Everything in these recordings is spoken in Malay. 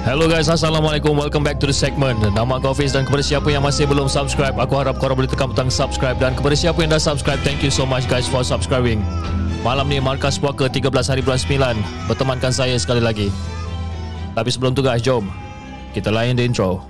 Hello guys, Assalamualaikum. Welcome back to the segment. Nama aku Hafiz dan kepada siapa yang masih belum subscribe, aku harap korang boleh tekan butang subscribe dan kepada siapa yang dah subscribe, thank you so much guys for subscribing. Malam ni Markas Puaka 13 hari bulan 9 bertemankan saya sekali lagi. Tapi sebelum tu guys, jom kita layan the intro.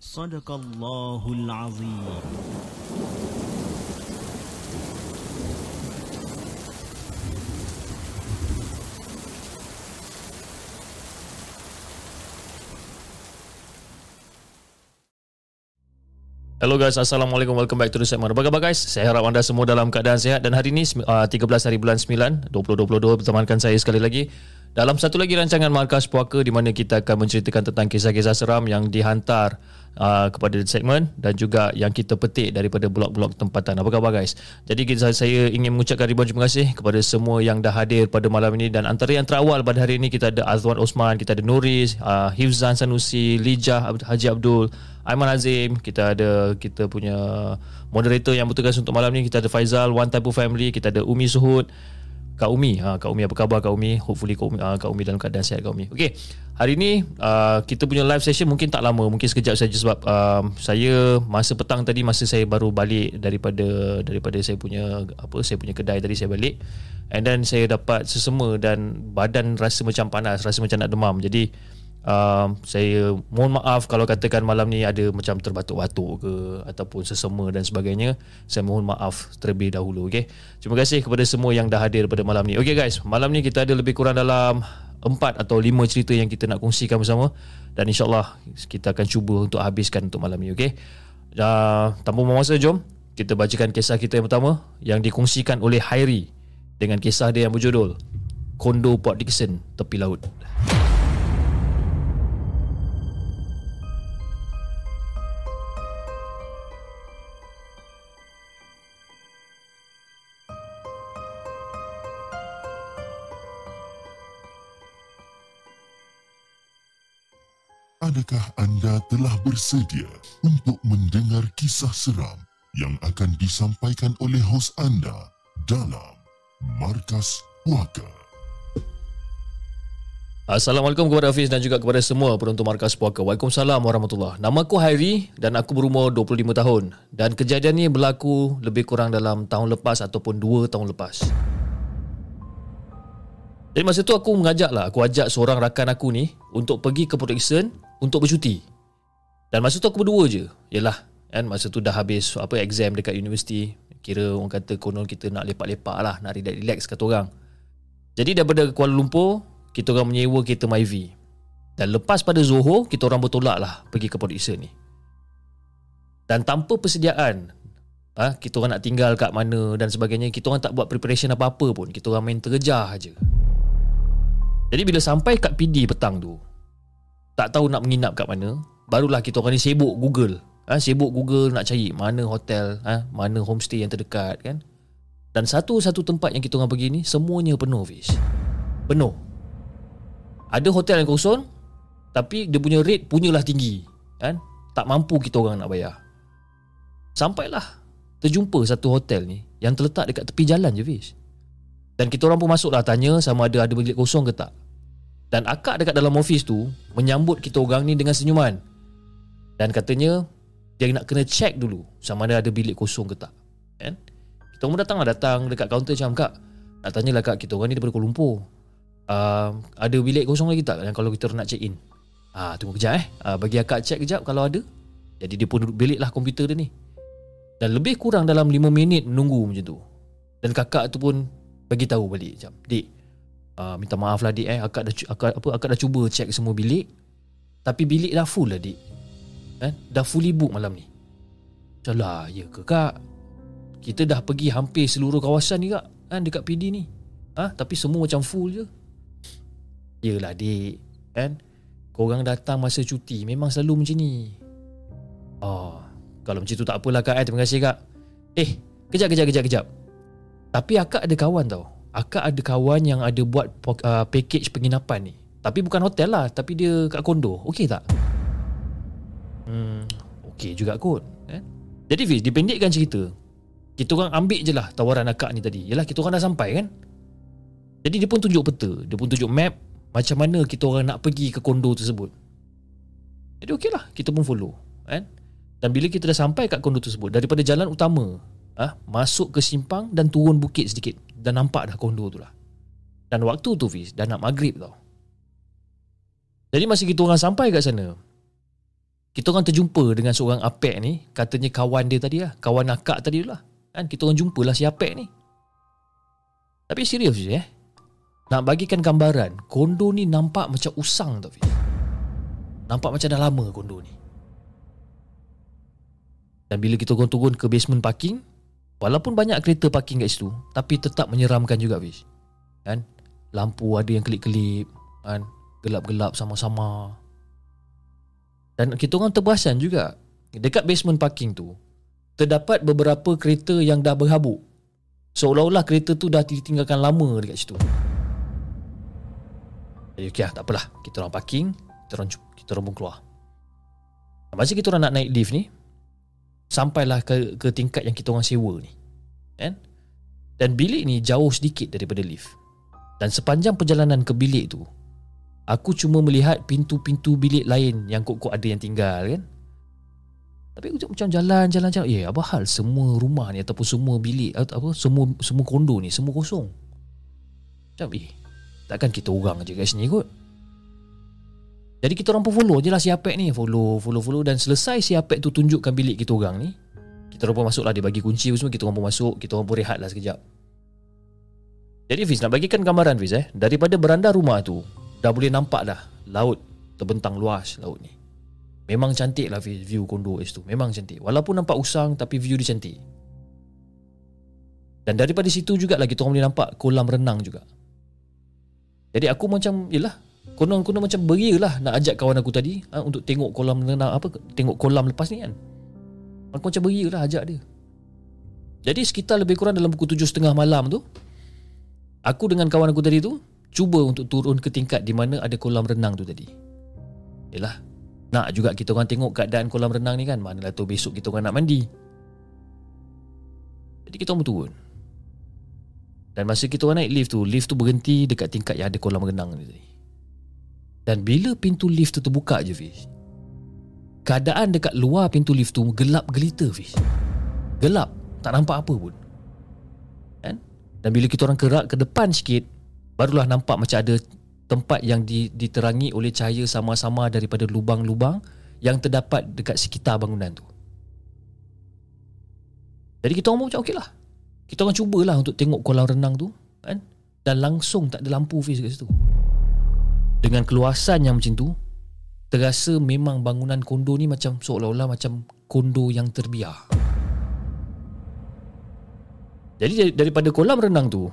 Sadaqallahul Azim. Hello guys, Assalamualaikum. Welcome back to the segment. Apa khabar guys? Saya harap anda semua dalam keadaan sihat dan hari ini 13 uh, hari bulan 9, 2022 bertemankan saya sekali lagi dalam satu lagi rancangan Markas Puaka di mana kita akan menceritakan tentang kisah-kisah seram yang dihantar uh, kepada segmen dan juga yang kita petik daripada blog-blog tempatan. Apa khabar guys? Jadi saya ingin mengucapkan ribuan terima kasih kepada semua yang dah hadir pada malam ini. Dan antara yang terawal pada hari ini kita ada Azwan Osman, kita ada Nuris, uh, Hifzan Sanusi, Lijah Haji Abdul, Aiman Azim, kita ada kita punya moderator yang bertugas untuk malam ni, kita ada Faizal, One Type of Family, kita ada Umi Suhud, Kak Umi. Ha, Kak Umi apa khabar Kak Umi? Hopefully Kak Umi, uh, Kak Umi dalam keadaan sihat Kak Umi. Okey. Hari ni uh, kita punya live session mungkin tak lama, mungkin sekejap saja sebab uh, saya masa petang tadi masa saya baru balik daripada daripada saya punya apa saya punya kedai tadi saya balik. And then saya dapat sesama dan badan rasa macam panas, rasa macam nak demam. Jadi uh, saya mohon maaf kalau katakan malam ni ada macam terbatuk-batuk ke ataupun sesama dan sebagainya. Saya mohon maaf terlebih dahulu okey? Terima kasih kepada semua yang dah hadir pada malam ni. Okey guys. Malam ni kita ada lebih kurang dalam empat atau lima cerita yang kita nak kongsikan bersama. Dan insyaallah kita akan cuba untuk habiskan untuk malam ni okey? Uh, tanpa membuang masa jom. Kita bacakan kisah kita yang pertama yang dikongsikan oleh Hairi dengan kisah dia yang berjudul Kondo Port Dickson tepi laut Adakah anda telah bersedia untuk mendengar kisah seram yang akan disampaikan oleh hos anda dalam Markas Puaka? Assalamualaikum kepada Hafiz dan juga kepada semua penonton Markas Puaka. Waalaikumsalam warahmatullahi Nama aku Hairi dan aku berumur 25 tahun. Dan kejadian ini berlaku lebih kurang dalam tahun lepas ataupun 2 tahun lepas. Jadi masa tu aku mengajak lah, aku ajak seorang rakan aku ni untuk pergi ke Port Dickson untuk bercuti. Dan masa tu aku berdua je. Yalah, kan masa tu dah habis apa exam dekat universiti. Kira orang kata konon kita nak lepak-lepak lah, nak relax kata orang. Jadi daripada Kuala Lumpur, kita orang menyewa kereta Myvi. Dan lepas pada Zohor, kita orang bertolak lah pergi ke Port Dickson ni. Dan tanpa persediaan, ha, kita orang nak tinggal kat mana dan sebagainya, kita orang tak buat preparation apa-apa pun. Kita orang main terjah je. Jadi bila sampai kat PD petang tu, tak tahu nak menginap kat mana, barulah kita orang ni sibuk Google. Ha, sibuk Google nak cari mana hotel, ha, mana homestay yang terdekat kan. Dan satu-satu tempat yang kita orang pergi ni semuanya penuh Fish. Penuh. Ada hotel yang kosong tapi dia punya rate punyalah tinggi kan. Tak mampu kita orang nak bayar. Sampailah terjumpa satu hotel ni yang terletak dekat tepi jalan je Fish. Dan kita orang pun masuklah tanya sama ada ada bilik kosong ke tak. Dan akak dekat dalam office tu menyambut kita orang ni dengan senyuman. Dan katanya dia nak kena check dulu sama ada ada bilik kosong ke tak. Kan? Kita orang datang lah datang dekat kaunter macam kak nak tanyalah kak kita orang ni daripada Kuala Lumpur. Uh, ada bilik kosong lagi tak yang kalau kita nak check in? Ah, tunggu kejap eh. Ah, bagi akak check kejap kalau ada. Jadi dia pun duduk bilik lah komputer dia ni. Dan lebih kurang dalam 5 minit menunggu macam tu. Dan kakak tu pun bagi tahu balik macam, "Dik, uh, minta maaf lah dik eh. Akak dah akak apa akak dah cuba check semua bilik. Tapi bilik dah full lah dik. Kan? Dah fully book malam ni." Calah, ya ke kak? Kita dah pergi hampir seluruh kawasan ni kak kan dekat PD ni. Ha? tapi semua macam full je. Yelah dik, kan? Korang datang masa cuti Memang selalu macam ni Oh Kalau macam tu tak apalah kak eh. Terima kasih kak Eh Kejap kejap kejap kejap Tapi akak ada kawan tau Akak ada kawan yang ada buat uh, Package penginapan ni Tapi bukan hotel lah Tapi dia kat kondo Okey tak? Hmm Okey juga kot eh? Jadi Fiz Dipendekkan cerita Kita orang ambil je lah Tawaran akak ni tadi Yelah kita orang dah sampai kan Jadi dia pun tunjuk peta Dia pun tunjuk map macam mana kita orang nak pergi ke kondo tersebut. Jadi okey lah, kita pun follow. Kan? Dan bila kita dah sampai kat kondo tersebut, daripada jalan utama, ah masuk ke simpang dan turun bukit sedikit. Dan nampak dah kondo tu lah. Dan waktu tu Fiz, dah nak maghrib tau. Jadi masa kita orang sampai kat sana, kita orang terjumpa dengan seorang apek ni, katanya kawan dia tadi lah, kawan akak tadi lah. Kan? Kita orang jumpa lah si apek ni. Tapi serius je eh. Nak bagikan gambaran Kondo ni nampak macam usang tau Fiz Nampak macam dah lama kondo ni Dan bila kita turun ke basement parking Walaupun banyak kereta parking kat situ Tapi tetap menyeramkan juga Fiz Kan? Lampu ada yang kelip-kelip Kan? Gelap-gelap sama-sama. Dan kita orang terperasan juga Dekat basement parking tu Terdapat beberapa kereta yang dah berhabuk. Seolah-olah kereta tu dah ditinggalkan lama dekat situ. Jadi okey lah, tak apalah. Kita orang parking, kita orang, kita orang pun keluar. Masa kita orang nak naik lift ni, sampailah ke, ke tingkat yang kita orang sewa ni. Kan? Dan bilik ni jauh sedikit daripada lift. Dan sepanjang perjalanan ke bilik tu, aku cuma melihat pintu-pintu bilik lain yang kok-kok ada yang tinggal kan. Tapi aku macam jalan-jalan jalan, eh apa hal semua rumah ni ataupun semua bilik atau apa semua semua kondo ni semua kosong. Macam eh Takkan kita orang je kat sini kot Jadi kita orang pun follow je lah si Apek ni. Follow, follow, follow. Dan selesai si Apek tu tunjukkan bilik kita orang ni Kita orang pun masuk lah Dia bagi kunci semua Kita orang pun masuk. Kita orang pun rehat lah sekejap. Jadi Fiz nak bagikan gambaran Fiz eh. Daripada beranda rumah tu Dah boleh nampak dah Laut Terbentang luas laut ni. Memang cantik lah Fiz View kondo S tu. Memang cantik. Walaupun nampak usang Tapi view dia cantik. Dan daripada situ juga lah kita orang boleh nampak kolam renang juga. Jadi aku macam Yelah Konon-konon macam beria lah Nak ajak kawan aku tadi ha, Untuk tengok kolam renang Apa Tengok kolam lepas ni kan. Aku macam beria lah ajak dia. Jadi sekitar lebih kurang Dalam pukul tujuh setengah malam tu Aku dengan kawan aku tadi tu Cuba untuk turun ke tingkat Di mana ada kolam renang tu tadi. Yelah Nak juga kita orang tengok Keadaan kolam renang ni kan Manalah tu besok kita orang nak mandi. Jadi kita orang turun dan masa kita orang naik lift tu Lift tu berhenti dekat tingkat yang ada kolam renang ni Dan bila pintu lift tu terbuka je Fish? Keadaan dekat luar pintu lift tu Gelap gelita Fish. Gelap. Tak nampak apa pun. Kan? Dan bila kita orang kerak ke depan sikit Barulah nampak macam ada Tempat yang diterangi oleh cahaya sama-sama Daripada lubang-lubang Yang terdapat dekat sekitar bangunan tu. Jadi kita orang macam okey lah kita orang cubalah untuk tengok kolam renang tu kan? Dan langsung tak ada lampu face kat situ dengan keluasan yang macam tu terasa memang bangunan kondo ni macam seolah-olah macam kondo yang terbiar. Jadi daripada kolam renang tu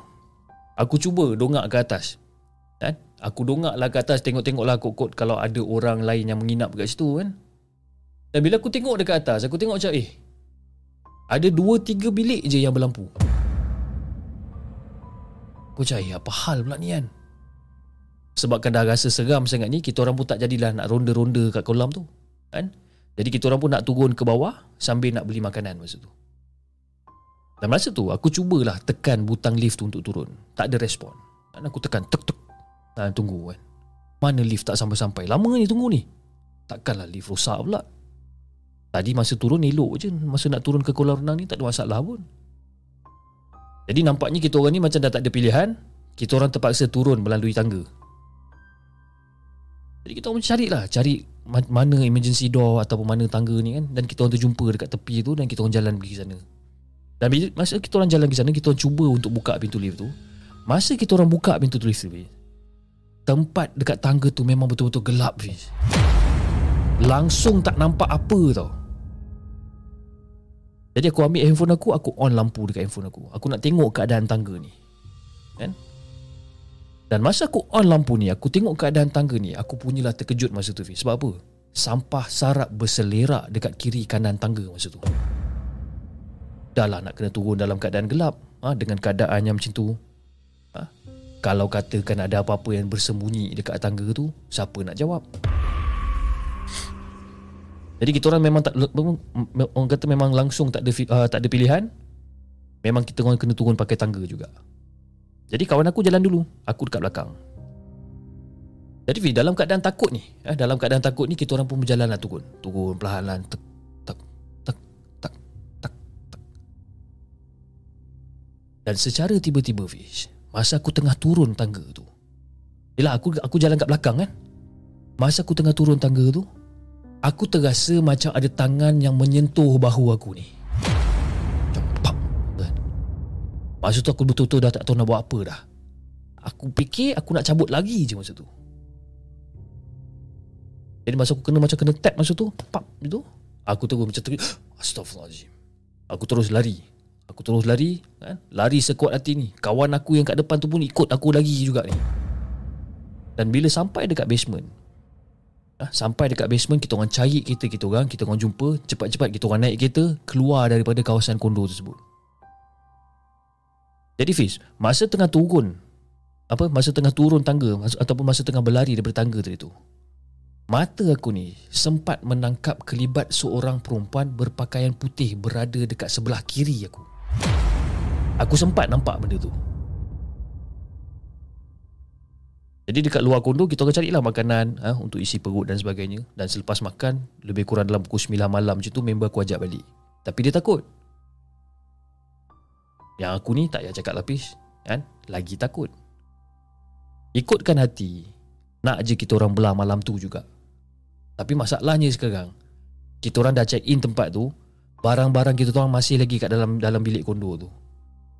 aku cuba dongak ke atas. Kan? Aku dongaklah ke atas tengok-tengoklah kot-kot kalau ada orang lain yang menginap kat situ kan? Dan bila aku tengok dekat atas aku tengok macam eh ada dua tiga bilik je yang berlampu. Aku cakap, apa hal pula ni kan? Sebabkan dah rasa seram sangat ni, kita orang pun tak jadilah nak ronda-ronda kat kolam tu. Kan? Jadi kita orang pun nak turun ke bawah sambil nak beli makanan masa tu. Dan masa tu, aku cubalah tekan butang lift tu untuk turun. Tak ada respon. Dan aku tekan, tek tek. Dan tunggu kan. Mana lift tak sampai-sampai? Lama ni tunggu ni. Takkanlah lift rosak pula. Tadi masa turun elok je Masa nak turun ke kolam renang ni Tak ada masalah pun Jadi nampaknya kita orang ni Macam dah tak ada pilihan Kita orang terpaksa turun Melalui tangga Jadi kita orang cari lah Cari ma- mana emergency door Ataupun mana tangga ni kan. Dan kita orang terjumpa Dekat tepi tu Dan kita orang jalan pergi sana. Dan masa kita orang jalan pergi sana Kita orang cuba untuk buka pintu lift tu. Masa kita orang buka pintu lift tu Tempat dekat tangga tu Memang betul-betul gelap Fiz. Langsung tak nampak apa tau. Jadi aku ambil handphone aku Aku on lampu dekat handphone aku. Aku nak tengok keadaan tangga ni. Kan Dan masa aku on lampu ni Aku tengok keadaan tangga ni Aku punyalah terkejut masa tu Fiz. Sebab apa Sampah sarap berselerak Dekat kiri kanan tangga masa tu Dah lah nak kena turun dalam keadaan gelap ha, Dengan keadaan yang macam tu ha? Kalau katakan ada apa-apa yang bersembunyi Dekat tangga tu Siapa nak jawab jadi kita orang memang tak orang kata memang langsung tak ada uh, tak ada pilihan. Memang kita orang kena turun pakai tangga juga. Jadi kawan aku jalan dulu, aku dekat belakang. Jadi Fi, dalam keadaan takut ni, eh, dalam keadaan takut ni kita orang pun berjalan lah turun. Turun perlahan-lahan tak tak tak tak tak tak. Dan secara tiba-tiba Fish, masa aku tengah turun tangga tu. Yalah aku aku jalan kat belakang kan. Masa aku tengah turun tangga tu, Aku terasa macam ada tangan yang menyentuh bahu aku ni Masa tu aku betul-betul dah tak tahu nak buat apa dah. Aku fikir aku nak cabut lagi je masa tu. Jadi masa aku kena macam kena tap masa tu Pap gitu. Aku terus macam terus Astaghfirullahaladzim. Aku terus lari. Aku terus lari kan? Lari sekuat hati ni. Kawan aku yang kat depan tu pun ikut aku lagi juga ni. Dan bila sampai dekat basement Ah, sampai dekat basement kita orang cari kereta kita orang, kita orang jumpa, cepat-cepat kita orang naik kereta keluar daripada kawasan kondo tersebut. Jadi Fiz, masa tengah turun apa masa tengah turun tangga ataupun masa tengah berlari daripada tangga tadi tu. Mata aku ni sempat menangkap kelibat seorang perempuan berpakaian putih berada dekat sebelah kiri aku. Aku sempat nampak benda tu. Jadi dekat luar kondo kita akan carilah makanan ha, untuk isi perut dan sebagainya. Dan selepas makan, lebih kurang dalam pukul 9 malam macam tu member aku ajak balik. Tapi dia takut. Yang aku ni tak payah cakap lapis. Kan? Lagi takut. Ikutkan hati. Nak je kita orang belah malam tu juga. Tapi masalahnya sekarang, kita orang dah check in tempat tu, barang-barang kita orang masih lagi kat dalam dalam bilik kondo tu.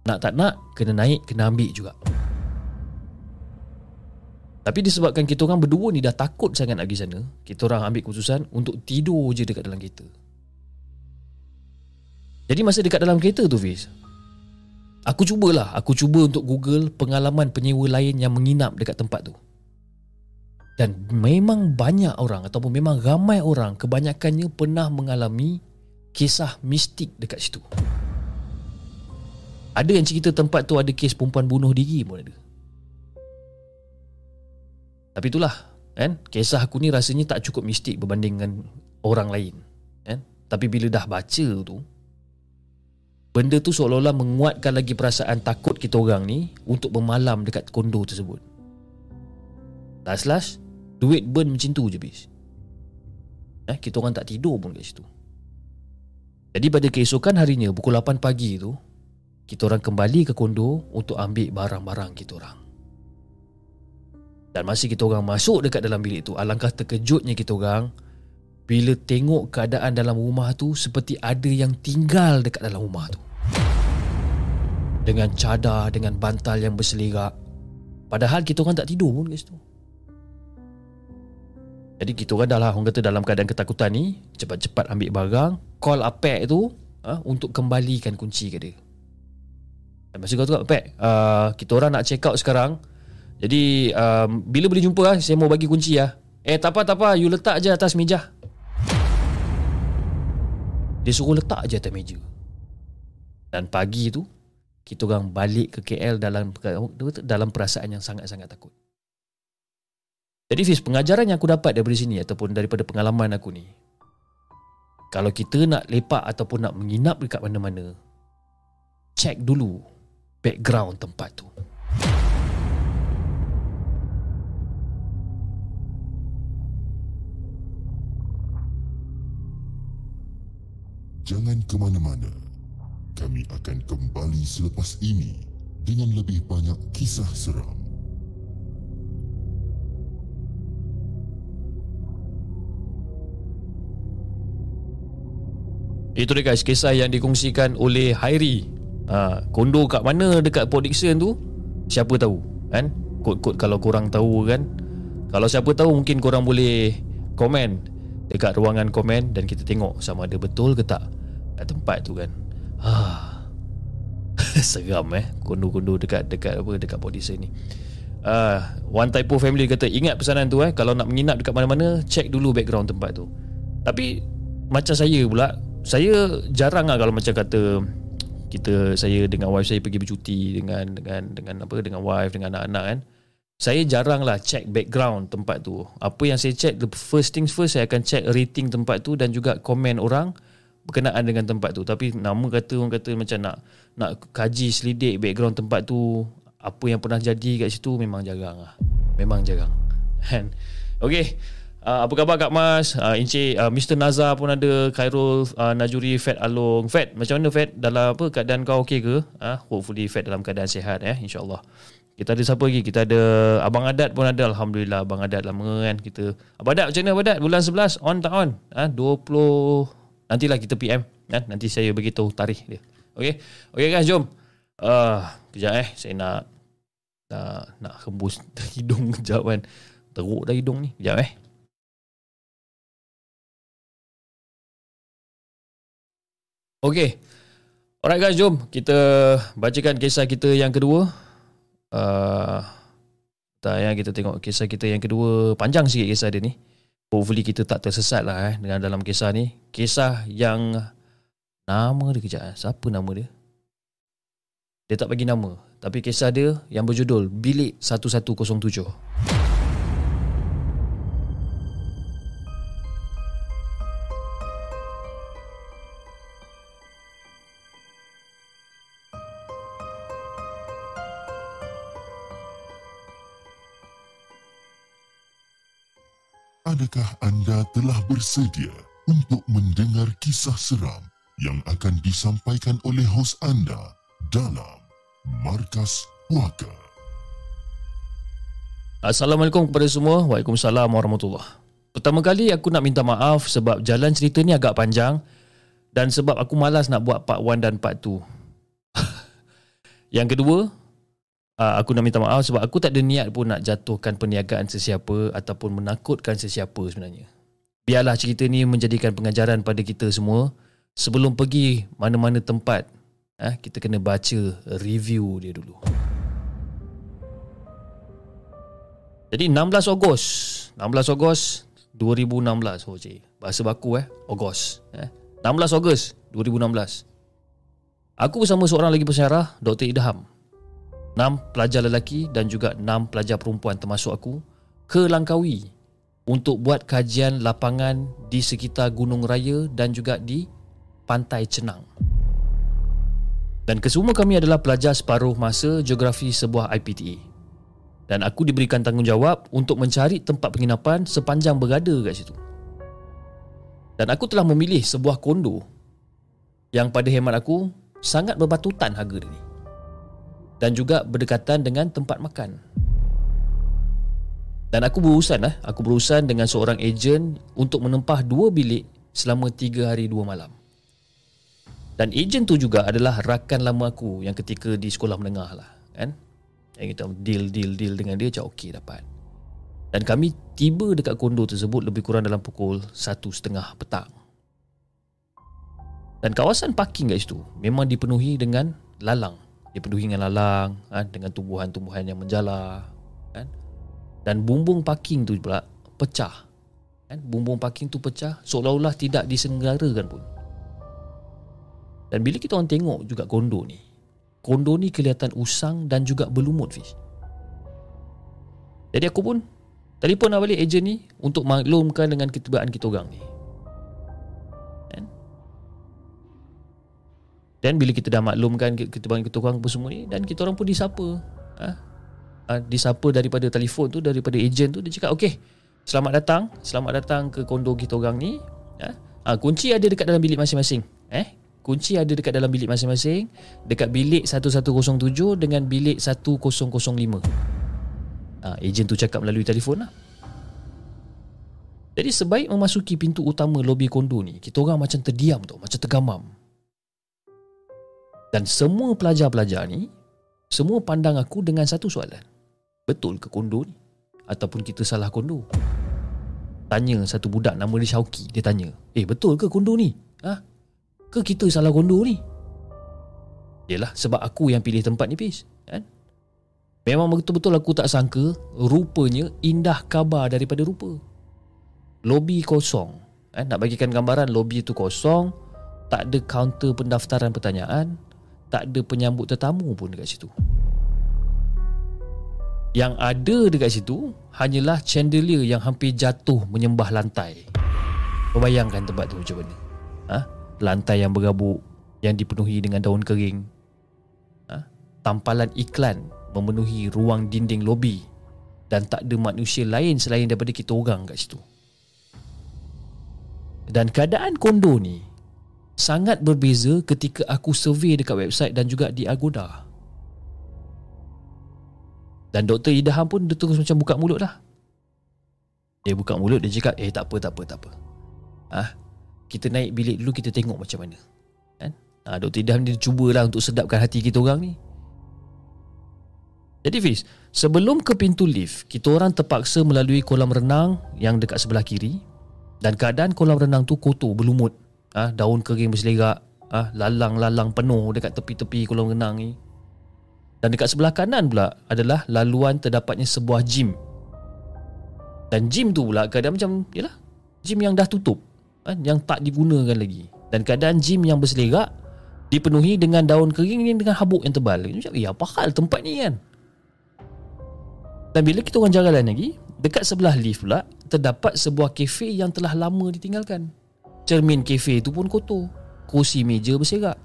Nak tak nak, kena naik, kena ambil juga. Tapi disebabkan kita orang berdua ni dah takut sangat nak pergi sana, kita orang ambil keputusan untuk tidur je dekat dalam kereta. Jadi masa dekat dalam kereta tu Fiz, aku cubalah, aku cuba untuk Google pengalaman penyewa lain yang menginap dekat tempat tu. Dan memang banyak orang ataupun memang ramai orang kebanyakannya pernah mengalami kisah mistik dekat situ. Ada yang cerita tempat tu ada kes perempuan bunuh diri pun ada. Tapi itulah kan kisah aku ni rasanya tak cukup mistik berbanding dengan orang lain kan tapi bila dah baca tu benda tu seolah-olah menguatkan lagi perasaan takut kita orang ni untuk bermalam dekat kondo tersebut. Last-last duit burn macam tu je bis. Eh, kita orang tak tidur pun kat situ. Jadi pada keesokan harinya pukul 8 pagi tu kita orang kembali ke kondo untuk ambil barang-barang kita orang. Dan masa kita orang masuk dekat dalam bilik tu Alangkah terkejutnya kita orang Bila tengok keadaan dalam rumah tu Seperti ada yang tinggal dekat dalam rumah tu Dengan cadar Dengan bantal yang berselerak Padahal kita orang tak tidur pun kat situ Jadi kita orang dah lah Orang kata dalam keadaan ketakutan ni Cepat-cepat ambil barang Call Apek tu ha, Untuk kembalikan kunci ke dia Dan masa kau tu Apek uh, Kita orang nak check out sekarang jadi um, bila boleh jumpa lah, saya mau bagi kunci lah. Eh tak apa tak apa, you letak je atas meja. Dia suruh letak je atas meja. Dan pagi tu kita orang balik ke KL dalam dalam perasaan yang sangat-sangat takut. Jadi Fiz, pengajaran yang aku dapat daripada sini ataupun daripada pengalaman aku ni. Kalau kita nak lepak ataupun nak menginap dekat mana-mana, check dulu background tempat tu. Jangan ke mana-mana. Kami akan kembali selepas ini dengan lebih banyak kisah seram. Itu dia guys. Kisah yang dikongsikan oleh Hairi. Ha, Kondo kat mana dekat Port Dickson tu? Siapa tahu kan? Kod-kod kalau korang tahu kan? Kalau siapa tahu mungkin korang boleh Komen Dekat ruangan komen Dan kita tengok sama ada betul ke tak Kat tempat tu kan ha. Seram eh. Kondo-kondo dekat dekat apa dekat Dickson ni. Uh, one typo family kata ingat pesanan tu eh. Kalau nak menginap dekat mana-mana check dulu background tempat tu. Tapi macam saya pula saya jarang lah kalau macam kata kita saya dengan wife saya pergi bercuti dengan dengan dengan apa dengan wife dengan anak-anak kan. Saya jarang lah check background tempat tu. Apa yang saya check the first things first saya akan check rating tempat tu dan juga komen orang berkenaan dengan tempat tu tapi nama kata orang kata macam nak nak kaji selidik background tempat tu apa yang pernah jadi kat situ memang jarang lah memang jarang kan okay Uh, apa khabar Kak Mas? Uh, Encik uh, Mr. Nazar pun ada Khairul uh, Najuri Fat Along Fat macam mana Fat dalam apa keadaan kau okey ke? Uh, hopefully Fat dalam keadaan sihat eh insyaallah. Kita ada siapa lagi? Kita ada Abang Adat pun ada Alhamdulillah Abang Adat lama kan kita Abang Adat macam mana Abang Adat? Bulan 11 on tak on? 20 Nantilah kita PM kan? Nanti saya beritahu tarikh dia Okay Okay guys jom uh, Kejap eh Saya nak Nak, nak hembus hidung kejap kan Teruk dah hidung ni Kejap eh Okay. Alright guys, jom kita bacakan kisah kita yang kedua. Uh, tak ya, kita tengok kisah kita yang kedua. Panjang sikit kisah dia ni. Hopefully kita tak tersesat lah eh, dengan dalam kisah ni. Kisah yang nama dia kejap. Eh. Siapa nama dia? Dia tak bagi nama. Tapi kisah dia yang berjudul Bilik 1107. Adakah anda telah bersedia untuk mendengar kisah seram yang akan disampaikan oleh hos anda dalam Markas Puaka? Assalamualaikum kepada semua. Waalaikumsalam warahmatullahi Pertama kali aku nak minta maaf sebab jalan cerita ni agak panjang dan sebab aku malas nak buat part 1 dan part 2. yang kedua, uh, aku nak minta maaf sebab aku tak ada niat pun nak jatuhkan perniagaan sesiapa ataupun menakutkan sesiapa sebenarnya. Biarlah cerita ni menjadikan pengajaran pada kita semua sebelum pergi mana-mana tempat. Uh, kita kena baca review dia dulu. Jadi 16 Ogos 16 Ogos 2016 oh cik. Bahasa baku eh Ogos eh. 16 Ogos 2016 Aku bersama seorang lagi pesyarah Dr. Idham 6 pelajar lelaki dan juga 6 pelajar perempuan termasuk aku ke Langkawi untuk buat kajian lapangan di sekitar Gunung Raya dan juga di Pantai Cenang. Dan kesemua kami adalah pelajar separuh masa geografi sebuah IPTA. Dan aku diberikan tanggungjawab untuk mencari tempat penginapan sepanjang berada kat situ. Dan aku telah memilih sebuah kondo yang pada hemat aku sangat berbatutan harga dia ni dan juga berdekatan dengan tempat makan. Dan aku berurusan lah, aku berurusan dengan seorang ejen untuk menempah dua bilik selama tiga hari dua malam. Dan ejen tu juga adalah rakan lama aku yang ketika di sekolah menengah lah, kan? Yang kita deal deal deal dengan dia, cakap okey dapat. Dan kami tiba dekat kondo tersebut lebih kurang dalam pukul satu setengah petang. Dan kawasan parking kat situ memang dipenuhi dengan lalang dipenuhi dengan lalang kan, dengan tumbuhan-tumbuhan yang menjala kan. Dan bumbung parking tu pula pecah kan. Bumbung parking tu pecah seolah-olah tidak disenggarakan pun. Dan bila kita orang tengok juga kondo ni kondo ni kelihatan usang dan juga berlumut fish. Jadi aku pun telefon nak balik ejen ni untuk maklumkan dengan ketibaan kita orang ni Dan bila kita dah maklumkan kita bagi orang apa semua ni dan kita orang pun disapa. Ha? ha? disapa daripada telefon tu daripada ejen tu dia cakap okey selamat datang selamat datang ke kondo kita orang ni ha? ha kunci ada dekat dalam bilik masing-masing Eh, kunci ada dekat dalam bilik masing-masing, dekat bilik 1107 dengan bilik 1005. Ha, ejen tu cakap melalui telefon lah. Jadi sebaik memasuki pintu utama lobi kondo ni, kita orang macam terdiam tu, macam tergamam. Dan semua pelajar-pelajar ni, semua pandang aku dengan satu soalan. Betul ke kondo ni? Ataupun kita salah kondo? Tanya satu budak nama dia Syauki, dia tanya, eh betul ke kondo ni? Ha? Ke kita salah kondo ni? Yelah, sebab aku yang pilih tempat ni, Pis. Kan? Memang betul-betul aku tak sangka, rupanya indah kabar daripada rupa lobi kosong eh, nak bagikan gambaran lobi itu kosong tak ada kaunter pendaftaran pertanyaan tak ada penyambut tetamu pun dekat situ. Yang ada dekat situ hanyalah chandelier yang hampir jatuh menyembah lantai. Bayangkan tempat tu macam mana? Ha? lantai yang bergabuk yang dipenuhi dengan daun kering. Ha? tampalan iklan memenuhi ruang dinding lobi. Dan tak ada manusia lain selain daripada kita orang kat situ. Dan keadaan kondo ni sangat berbeza ketika aku survey dekat website dan juga di Agoda. Dan Dr. Idaham pun dia terus macam buka mulut lah. Dia buka mulut dia cakap, eh tak apa, tak apa, tak apa. Ah, kita naik bilik dulu kita tengok macam mana. Kan? Ah, Dr. Idaham dia cubalah untuk sedapkan hati kita orang ni. Jadi Fiz, sebelum ke pintu lift, kita orang terpaksa melalui kolam renang yang dekat sebelah kiri dan keadaan kolam renang tu kotor berlumut ha, daun kering berselerak. Ah ha, lalang-lalang penuh dekat tepi-tepi kolam renang ni. Dan dekat sebelah kanan pula adalah laluan terdapatnya sebuah gym. Dan gym tu pula keadaan macam yalah gym yang dah tutup. Kan yang tak digunakan lagi. Dan keadaan gym yang berselerak dipenuhi dengan daun kering ni dengan habuk yang tebal. Macam eh apa hal tempat ni kan? Dan bila kita orang jalan lagi dekat sebelah lift pula terdapat sebuah kafe yang telah lama ditinggalkan. Cermin kafe itu pun kotor. Kursi meja berserak.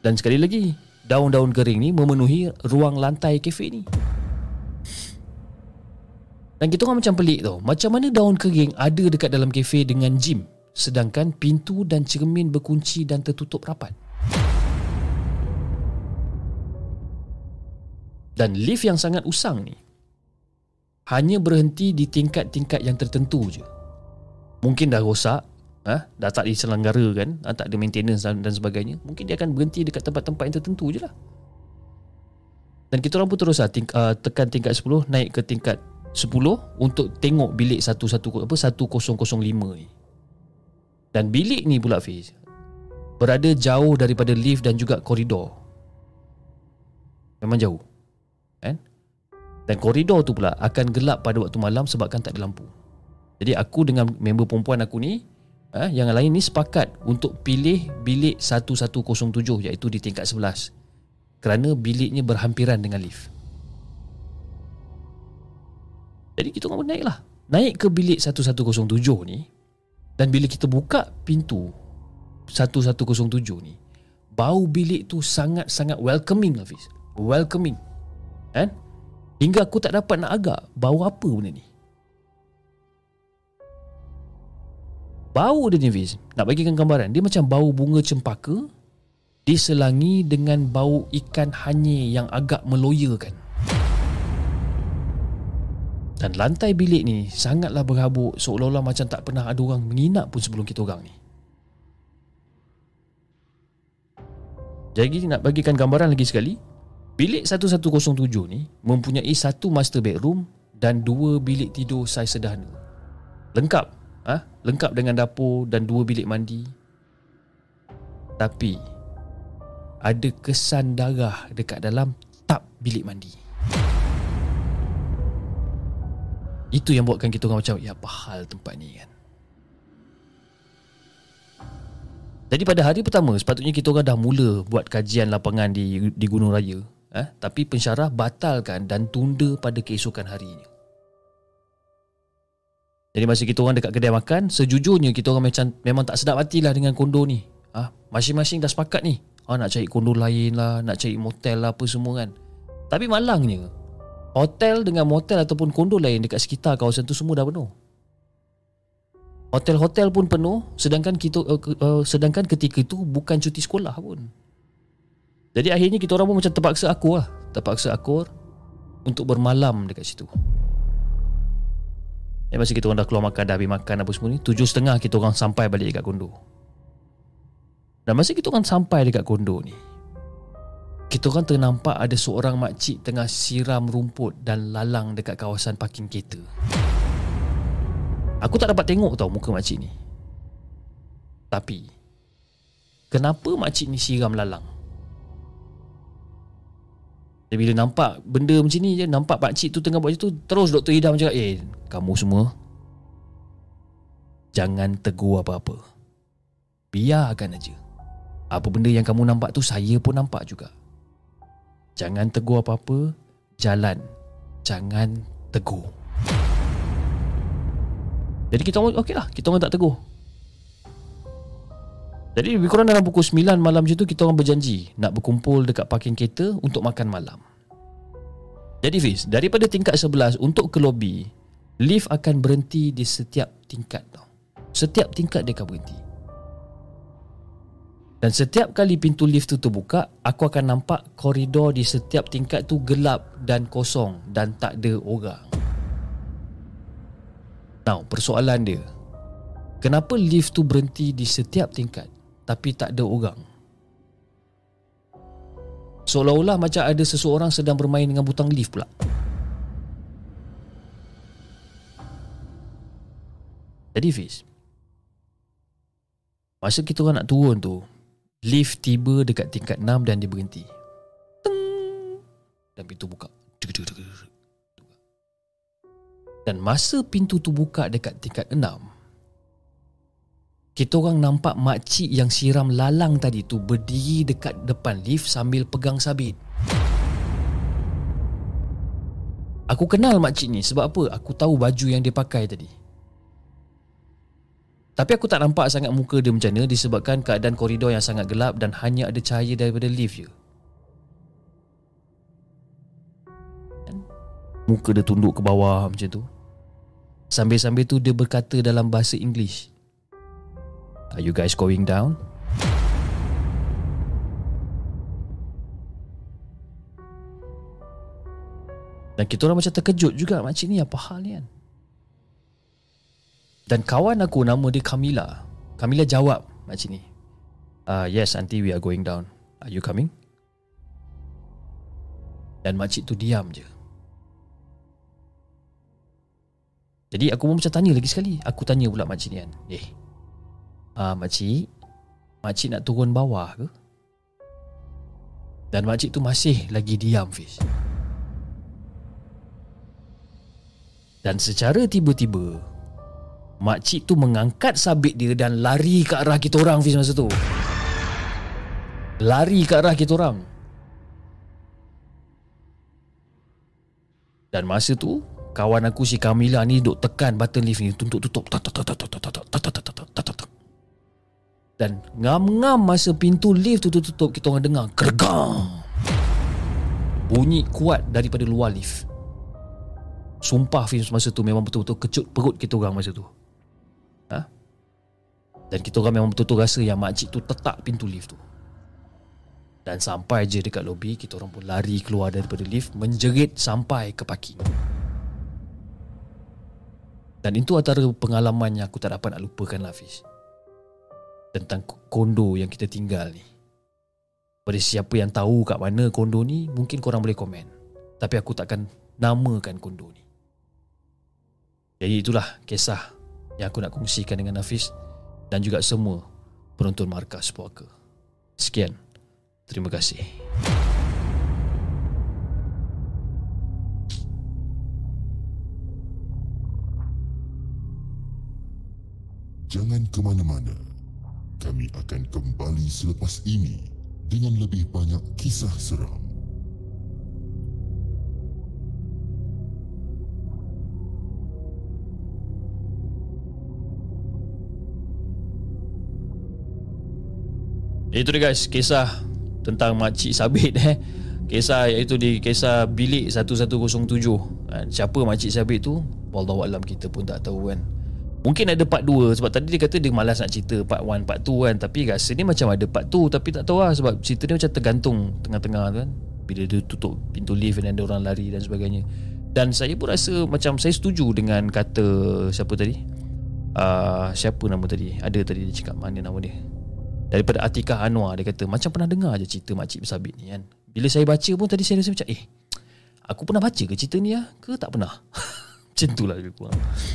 Dan sekali lagi, daun-daun kering ni memenuhi ruang lantai kafe ni. Dan kita orang macam pelik tau. Macam mana daun kering ada dekat dalam kafe dengan gym sedangkan pintu dan cermin berkunci dan tertutup rapat. Dan lift yang sangat usang ni hanya berhenti di tingkat-tingkat yang tertentu je. Mungkin dah rosak, ha? dah tak diselenggarakan, ha? tak ada maintenance dan, dan sebagainya. Mungkin dia akan berhenti dekat tempat-tempat yang tertentu je lah. Dan kita orang pun terus lah, ting- uh, tekan tingkat 10, naik ke tingkat 10 untuk tengok bilik 11, apa, 1005 ni. Dan bilik ni pula Fiz, berada jauh daripada lift dan juga koridor. Memang jauh. Kan? Dan koridor tu pula akan gelap pada waktu malam sebabkan tak ada lampu. Jadi aku dengan member perempuan aku ni, eh, yang lain ni sepakat untuk pilih bilik 1107 iaitu di tingkat 11. Kerana biliknya berhampiran dengan lift. Jadi kita pun naik lah. Naik ke bilik 1107 ni dan bila kita buka pintu 1107 ni, bau bilik tu sangat-sangat welcoming Hafiz. Welcoming. Kan? Hingga aku tak dapat nak agak Bau apa benda ni Bau dia ni Fiz. Nak bagikan gambaran. Dia macam bau bunga cempaka Diselangi dengan bau ikan hanyir Yang agak meloyakan. Dan lantai bilik ni Sangatlah berhabuk Seolah-olah macam tak pernah ada orang Menginap pun sebelum kita orang ni. Jadi nak bagikan gambaran lagi sekali. Bilik 1107 ni mempunyai satu master bedroom dan dua bilik tidur saiz sederhana. Lengkap, ha? lengkap dengan dapur dan dua bilik mandi. Tapi ada kesan darah dekat dalam tap bilik mandi. Itu yang buatkan kita orang macam, ya apa hal tempat ni kan? Jadi pada hari pertama sepatutnya kita orang dah mula buat kajian lapangan di di Gunung Raya eh, tapi pensyarah batalkan dan tunda pada keesokan harinya. Jadi masa kita orang dekat kedai makan, sejujurnya kita orang macam memang tak sedap hatilah dengan kondo ni. Ah, ha, masing-masing dah sepakat ni. Ah, nak cari kondo lain lah, nak cari motel lah apa semua kan. Tapi malangnya, hotel dengan motel ataupun kondo lain dekat sekitar kawasan tu semua dah penuh. Hotel-hotel pun penuh sedangkan kita uh, uh, sedangkan ketika itu bukan cuti sekolah pun. Jadi akhirnya kita orang pun macam terpaksa aku lah. Terpaksa akur untuk bermalam dekat situ. Ya, masa kita orang dah keluar makan, dah habis makan apa semua ni, tujuh setengah kita orang sampai balik dekat kondo. Dan masa kita orang sampai dekat kondo ni, kita orang ternampak ada seorang makcik tengah siram rumput dan lalang dekat kawasan parking kereta. Aku tak dapat tengok tau muka makcik ni. Tapi, kenapa makcik ni siram lalang? Dan bila nampak benda macam ni je Nampak pakcik tu tengah buat macam tu Terus Dr. Hidam cakap Eh kamu semua Jangan tegur apa-apa. Biarkan aja. Apa benda yang kamu nampak tu Saya pun nampak juga. Jangan tegur apa-apa Jalan. Jangan tegur. Jadi kita orang Okey lah Kita orang tak tegur jadi lebih kurang dalam pukul 9 malam macam tu kita orang berjanji nak berkumpul dekat parking kereta untuk makan malam. Jadi Fiz, daripada tingkat 11 untuk ke lobby, lift akan berhenti di setiap tingkat tau. Setiap tingkat dia akan berhenti. Dan setiap kali pintu lift tu terbuka, aku akan nampak koridor di setiap tingkat tu gelap dan kosong dan tak ada orang. Now, persoalan dia, kenapa lift tu berhenti di setiap tingkat? Tapi tak ada orang. Seolah-olah macam ada seseorang sedang bermain dengan butang lift pula. Jadi Fiz, masa kita orang nak turun tu, lift tiba dekat tingkat 6 dan dia berhenti. Teng! Dan pintu buka. Dan masa pintu tu buka dekat tingkat 6, kita orang nampak makcik yang siram lalang tadi tu berdiri dekat depan lift sambil pegang sabit. Aku kenal makcik ni sebab apa? Aku tahu baju yang dia pakai tadi. Tapi aku tak nampak sangat muka dia macam mana disebabkan keadaan koridor yang sangat gelap dan hanya ada cahaya daripada lift je. Muka dia tunduk ke bawah macam tu. Sambil-sambil tu dia berkata dalam bahasa English. Are you guys going down? Dan kita orang macam terkejut juga Makcik ni apa hal ni kan? Dan kawan aku nama dia Camila Camila jawab Makcik ni. Uh, Yes auntie we are going down. Are you coming? Dan makcik tu diam je. Jadi aku pun macam tanya lagi sekali. Aku tanya pula makcik ni kan? Eh Ah, uh, makcik, makcik nak turun bawah ke? Dan makcik tu masih lagi diam, Fiz. Dan secara tiba-tiba, makcik tu mengangkat sabit dia dan lari ke arah kita orang, Fiz, masa tu. Lari ke arah kita orang. Dan masa tu, kawan aku si Kamila ni duk tekan button lift ni tutup tutup tak tak tak tak tak tak tak tak dan ngam-ngam masa pintu lift tu tutup Kita orang dengar Gergang Bunyi kuat daripada luar lift. Sumpah Fiz masa tu Memang betul-betul kecut perut kita orang masa tu. Ha? Dan kita orang memang betul-betul rasa Yang makcik tu tetak pintu lift tu. Dan sampai je dekat lobi Kita orang pun lari keluar daripada lift Menjerit sampai ke parking Dan itu antara pengalaman yang aku tak dapat nak lupakan lah Fiz tentang kondo yang kita tinggal ni. Pada siapa yang tahu kat mana kondo ni, mungkin korang boleh komen. Tapi aku takkan namakan kondo ni. Jadi itulah kisah yang aku nak kongsikan dengan Hafiz dan juga semua penonton markas puaka. Sekian. Terima kasih. Jangan ke mana-mana kami akan kembali selepas ini dengan lebih banyak kisah seram. Itu dia guys, kisah tentang makcik sabit eh. Kisah iaitu di kisah bilik 1107. Siapa makcik sabit tu? Wallahualam kita pun tak tahu kan. Mungkin ada part 2 Sebab tadi dia kata Dia malas nak cerita part 1, part 2 kan. Tapi rasa ni macam ada part 2 Tapi tak tahu lah Sebab cerita ni macam tergantung Tengah-tengah kan. Bila dia tutup pintu lift Dan ada orang lari dan sebagainya. Dan saya pun rasa Macam saya setuju dengan kata Siapa tadi? Uh, Siapa nama tadi? Ada tadi dia cakap Mana nama dia? Daripada Atikah Anwar Dia kata Macam pernah dengar je cerita Makcik Bersabit ni kan. Bila saya baca pun Tadi saya rasa macam Eh Aku pernah baca ke cerita ni lah Ke tak pernah Macam tu lah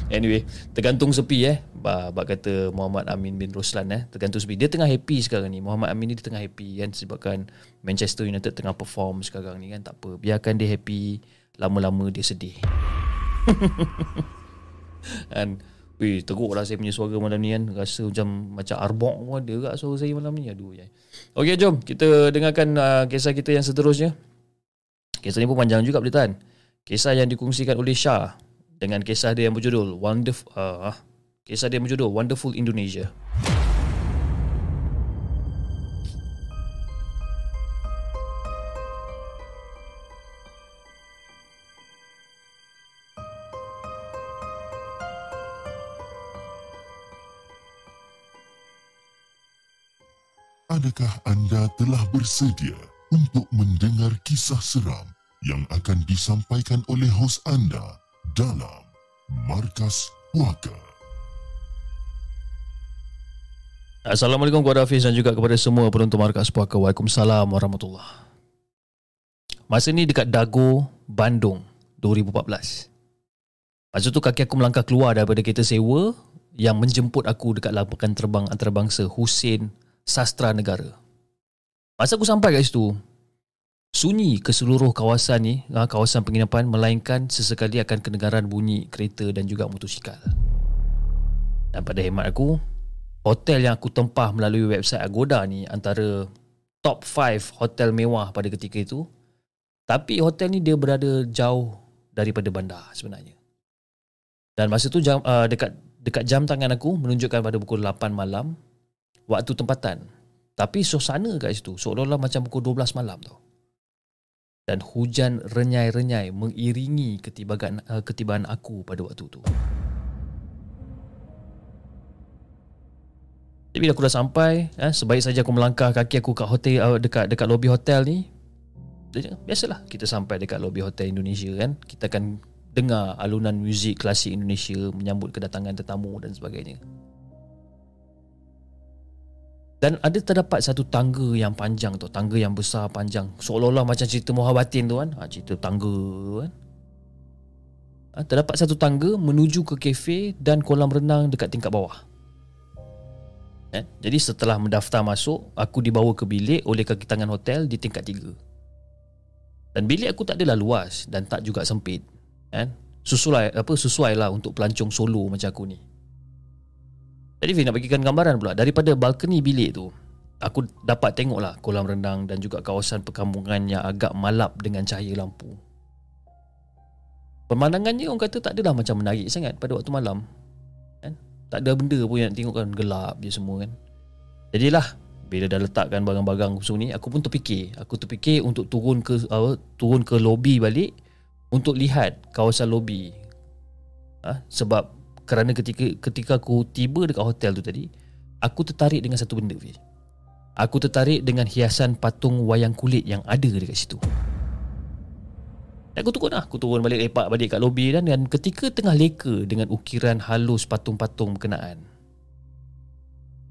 Anyway Tergantung sepi eh. Bak kata Muhammad Amin bin Roslan eh. Tergantung sepi. Dia tengah happy sekarang ni. Muhammad Amin ni dia tengah happy kan Sebabkan Manchester United tengah perform sekarang ni kan. Tak apa. Biarkan dia happy. Lama-lama dia sedih. And Weh teruk lah saya punya suara malam ni kan. Rasa macam Macam arbok pun ada kat suara saya malam ni. Aduh ya. Okay jom Kita dengarkan uh, Kisah kita yang seterusnya. Kisah ni pun panjang juga boleh tahan Kisah yang dikongsikan oleh Shah Dengan kisah dia yang berjudul Wonderful uh, Kisah dia yang berjudul Wonderful Indonesia. Adakah anda telah bersedia untuk mendengar kisah seram yang akan disampaikan oleh hos anda dalam Markas Puaka? Assalamualaikum kepada Hafiz dan juga kepada semua penonton Markas Puaka. Waalaikumsalam warahmatullahi Masa ni dekat Dago, Bandung, 2014. Masa tu kaki aku melangkah keluar daripada kereta sewa yang menjemput aku dekat lapangan terbang antarabangsa Hussein sastra negara. Masa aku sampai kat situ, sunyi ke seluruh kawasan ni, ah, kawasan penginapan melainkan sesekali akan kedengaran bunyi kereta dan juga motosikal. Dan pada hemat aku, hotel yang aku tempah melalui website Agoda ni antara top 5 hotel mewah pada ketika itu. Tapi hotel ni dia berada jauh daripada bandar sebenarnya. Dan masa tu jam, uh, dekat dekat jam tangan aku menunjukkan pada pukul 8 malam waktu tempatan. Tapi suasana kat situ seolah-olah macam pukul 12 malam tau. Dan hujan renyai-renyai mengiringi ketibaan uh, ketibaan aku pada waktu tu. Jadi bila aku dah sampai, eh, sebaik saja aku melangkah kaki aku kat hotel uh, dekat dekat lobi hotel ni. Biasalah kita sampai dekat lobi hotel Indonesia kan, kita akan dengar alunan muzik klasik Indonesia menyambut kedatangan tetamu dan sebagainya. Dan ada terdapat satu tangga yang panjang tu, tangga yang besar panjang. Seolah-olah macam cerita Muhabatin tu kan. Ha, cerita tangga kan. Ha, terdapat satu tangga menuju ke kafe dan kolam renang dekat tingkat bawah. Eh, jadi setelah mendaftar masuk, aku dibawa ke bilik oleh kaki tangan hotel di tingkat tiga. Dan bilik aku tak adalah luas dan tak juga sempit. Eh, sesuai apa sesuai lah untuk pelancong solo macam aku ni. Jadi Fik nak bagikan gambaran pula Daripada balkoni bilik tu Aku dapat tengok lah kolam renang dan juga kawasan perkampungan yang agak malap dengan cahaya lampu. Pemandangannya orang kata tak adalah macam menarik sangat pada waktu malam. Kan? Tak ada benda pun yang tengok kan gelap je semua kan. Jadilah bila dah letakkan barang-barang khusus ni aku pun terfikir, aku terfikir untuk turun ke uh, turun ke lobi balik untuk lihat kawasan lobi. Ha? sebab kerana ketika ketika aku tiba dekat hotel tu tadi aku tertarik dengan satu benda Fiz. aku tertarik dengan hiasan patung wayang kulit yang ada dekat situ. Dan aku turun lah aku turun balik lepak balik kat lobi dan, dan ketika tengah leka dengan ukiran halus patung-patung berkenaan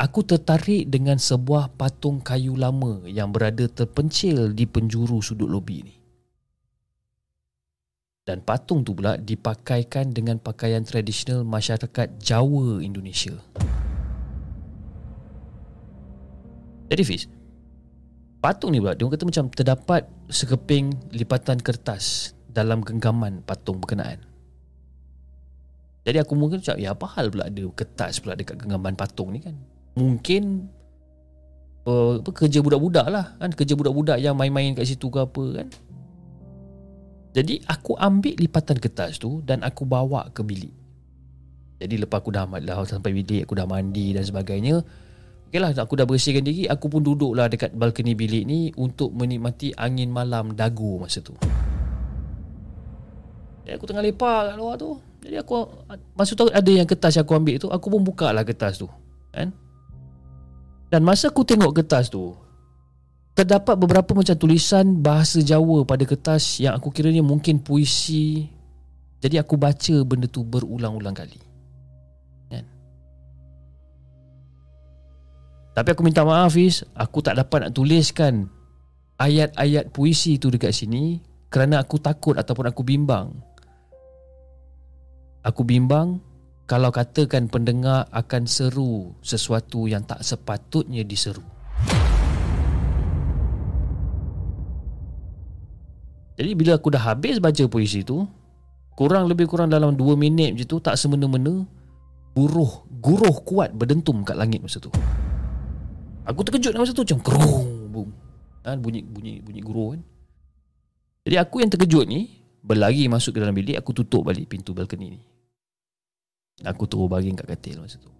aku tertarik dengan sebuah patung kayu lama yang berada terpencil di penjuru sudut lobi ni dan patung tu pula dipakaikan dengan pakaian tradisional masyarakat Jawa Indonesia. Jadi Fiz, patung ni pula dia kata macam terdapat sekeping lipatan kertas dalam genggaman patung berkenaan. Jadi aku mungkin cakap, ya apa hal pula ada kertas pula dekat genggaman patung ni kan? Mungkin uh, kerja budak-budak lah kan? Kerja budak-budak yang main-main kat situ ke apa kan? Jadi aku ambil lipatan kertas tu dan aku bawa ke bilik. Jadi lepas aku dah dah sampai bilik, aku dah mandi dan sebagainya. Okeylah, aku dah bersihkan diri, aku pun duduklah dekat balkoni bilik ni untuk menikmati angin malam dagu masa tu. Jadi aku tengah lepak kat luar tu. Jadi aku Masa tu ada yang kertas yang aku ambil tu Aku pun buka lah kertas tu Kan Dan masa aku tengok kertas tu Terdapat beberapa macam tulisan Bahasa Jawa pada kertas Yang aku kiranya mungkin puisi. Jadi aku baca benda tu berulang-ulang kali. Kan? Tapi aku minta maaf Fiz. Aku tak dapat nak tuliskan Ayat-ayat puisi tu dekat sini Kerana aku takut ataupun aku bimbang. Aku bimbang kalau katakan pendengar akan seru sesuatu yang tak sepatutnya diseru. Jadi bila aku dah habis baca puisi tu, kurang lebih kurang dalam 2 minit je tu tak semena-mena buruh guruh kuat berdentum kat langit masa tu. Aku terkejut masa tu macam kerung boom. Kan bunyi bunyi bunyi guruh kan. Jadi aku yang terkejut ni berlari masuk ke dalam bilik aku tutup balik pintu balkoni ni. Aku terus baring kat katil masa tu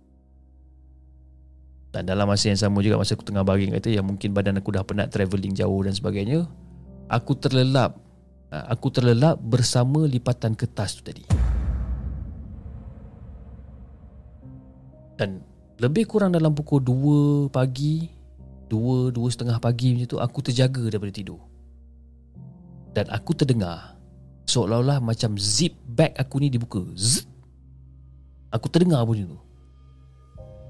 Dan dalam masa yang sama juga Masa aku tengah baring kat katil Yang mungkin badan aku dah penat travelling jauh dan sebagainya Aku terlelap ha, Aku terlelap bersama lipatan kertas tu tadi. Dan lebih kurang dalam pukul 2 pagi 2, 2 setengah pagi macam tu Aku terjaga daripada tidur. Dan aku terdengar Seolah-olah macam zip bag aku ni dibuka. Zzz Aku terdengar bunyi tu.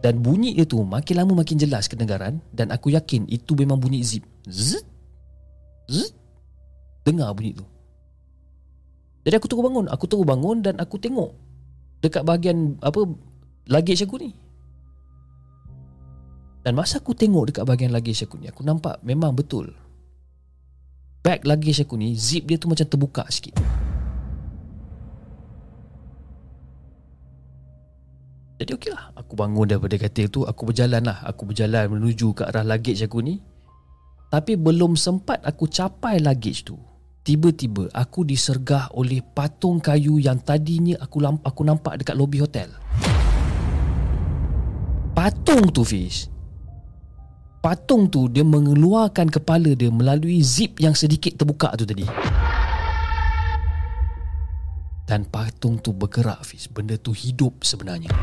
Dan bunyi dia tu makin lama makin jelas kedengaran Dan aku yakin itu memang bunyi zip. Zzz Zzz Dengar bunyi tu. Jadi aku terus bangun Aku terus bangun dan aku tengok Dekat bahagian apa Luggage aku ni. Dan masa aku tengok dekat bahagian luggage aku ni Aku nampak memang betul Bag luggage aku ni Zip dia tu macam terbuka sikit. Jadi okey lah Aku bangun daripada katil tu Aku berjalan lah. Aku berjalan menuju ke arah luggage aku ni. Tapi belum sempat aku capai luggage tu Tiba-tiba aku disergah oleh patung kayu yang tadinya aku lamp- aku nampak dekat lobi hotel. Patung tu Fish Patung tu dia mengeluarkan kepala dia melalui zip yang sedikit terbuka tu tadi. Dan patung tu bergerak Fiz Benda tu hidup sebenarnya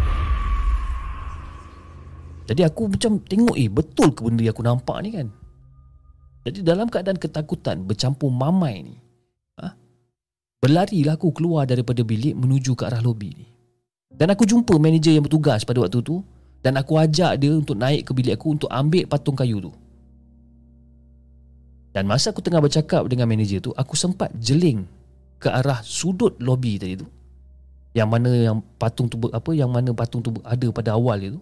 Jadi aku macam tengok Eh betul ke benda yang aku nampak ni kan Jadi dalam keadaan ketakutan Bercampur mamai ni ha? Berlarilah aku keluar daripada bilik Menuju ke arah lobi ni. Dan aku jumpa manager yang bertugas pada waktu tu Dan aku ajak dia untuk naik ke bilik aku Untuk ambil patung kayu tu. Dan masa aku tengah bercakap dengan manager tu Aku sempat jeling ke arah sudut lobi tadi tu. Yang mana yang patung tu apa yang mana patung tu ada pada awal dia tu.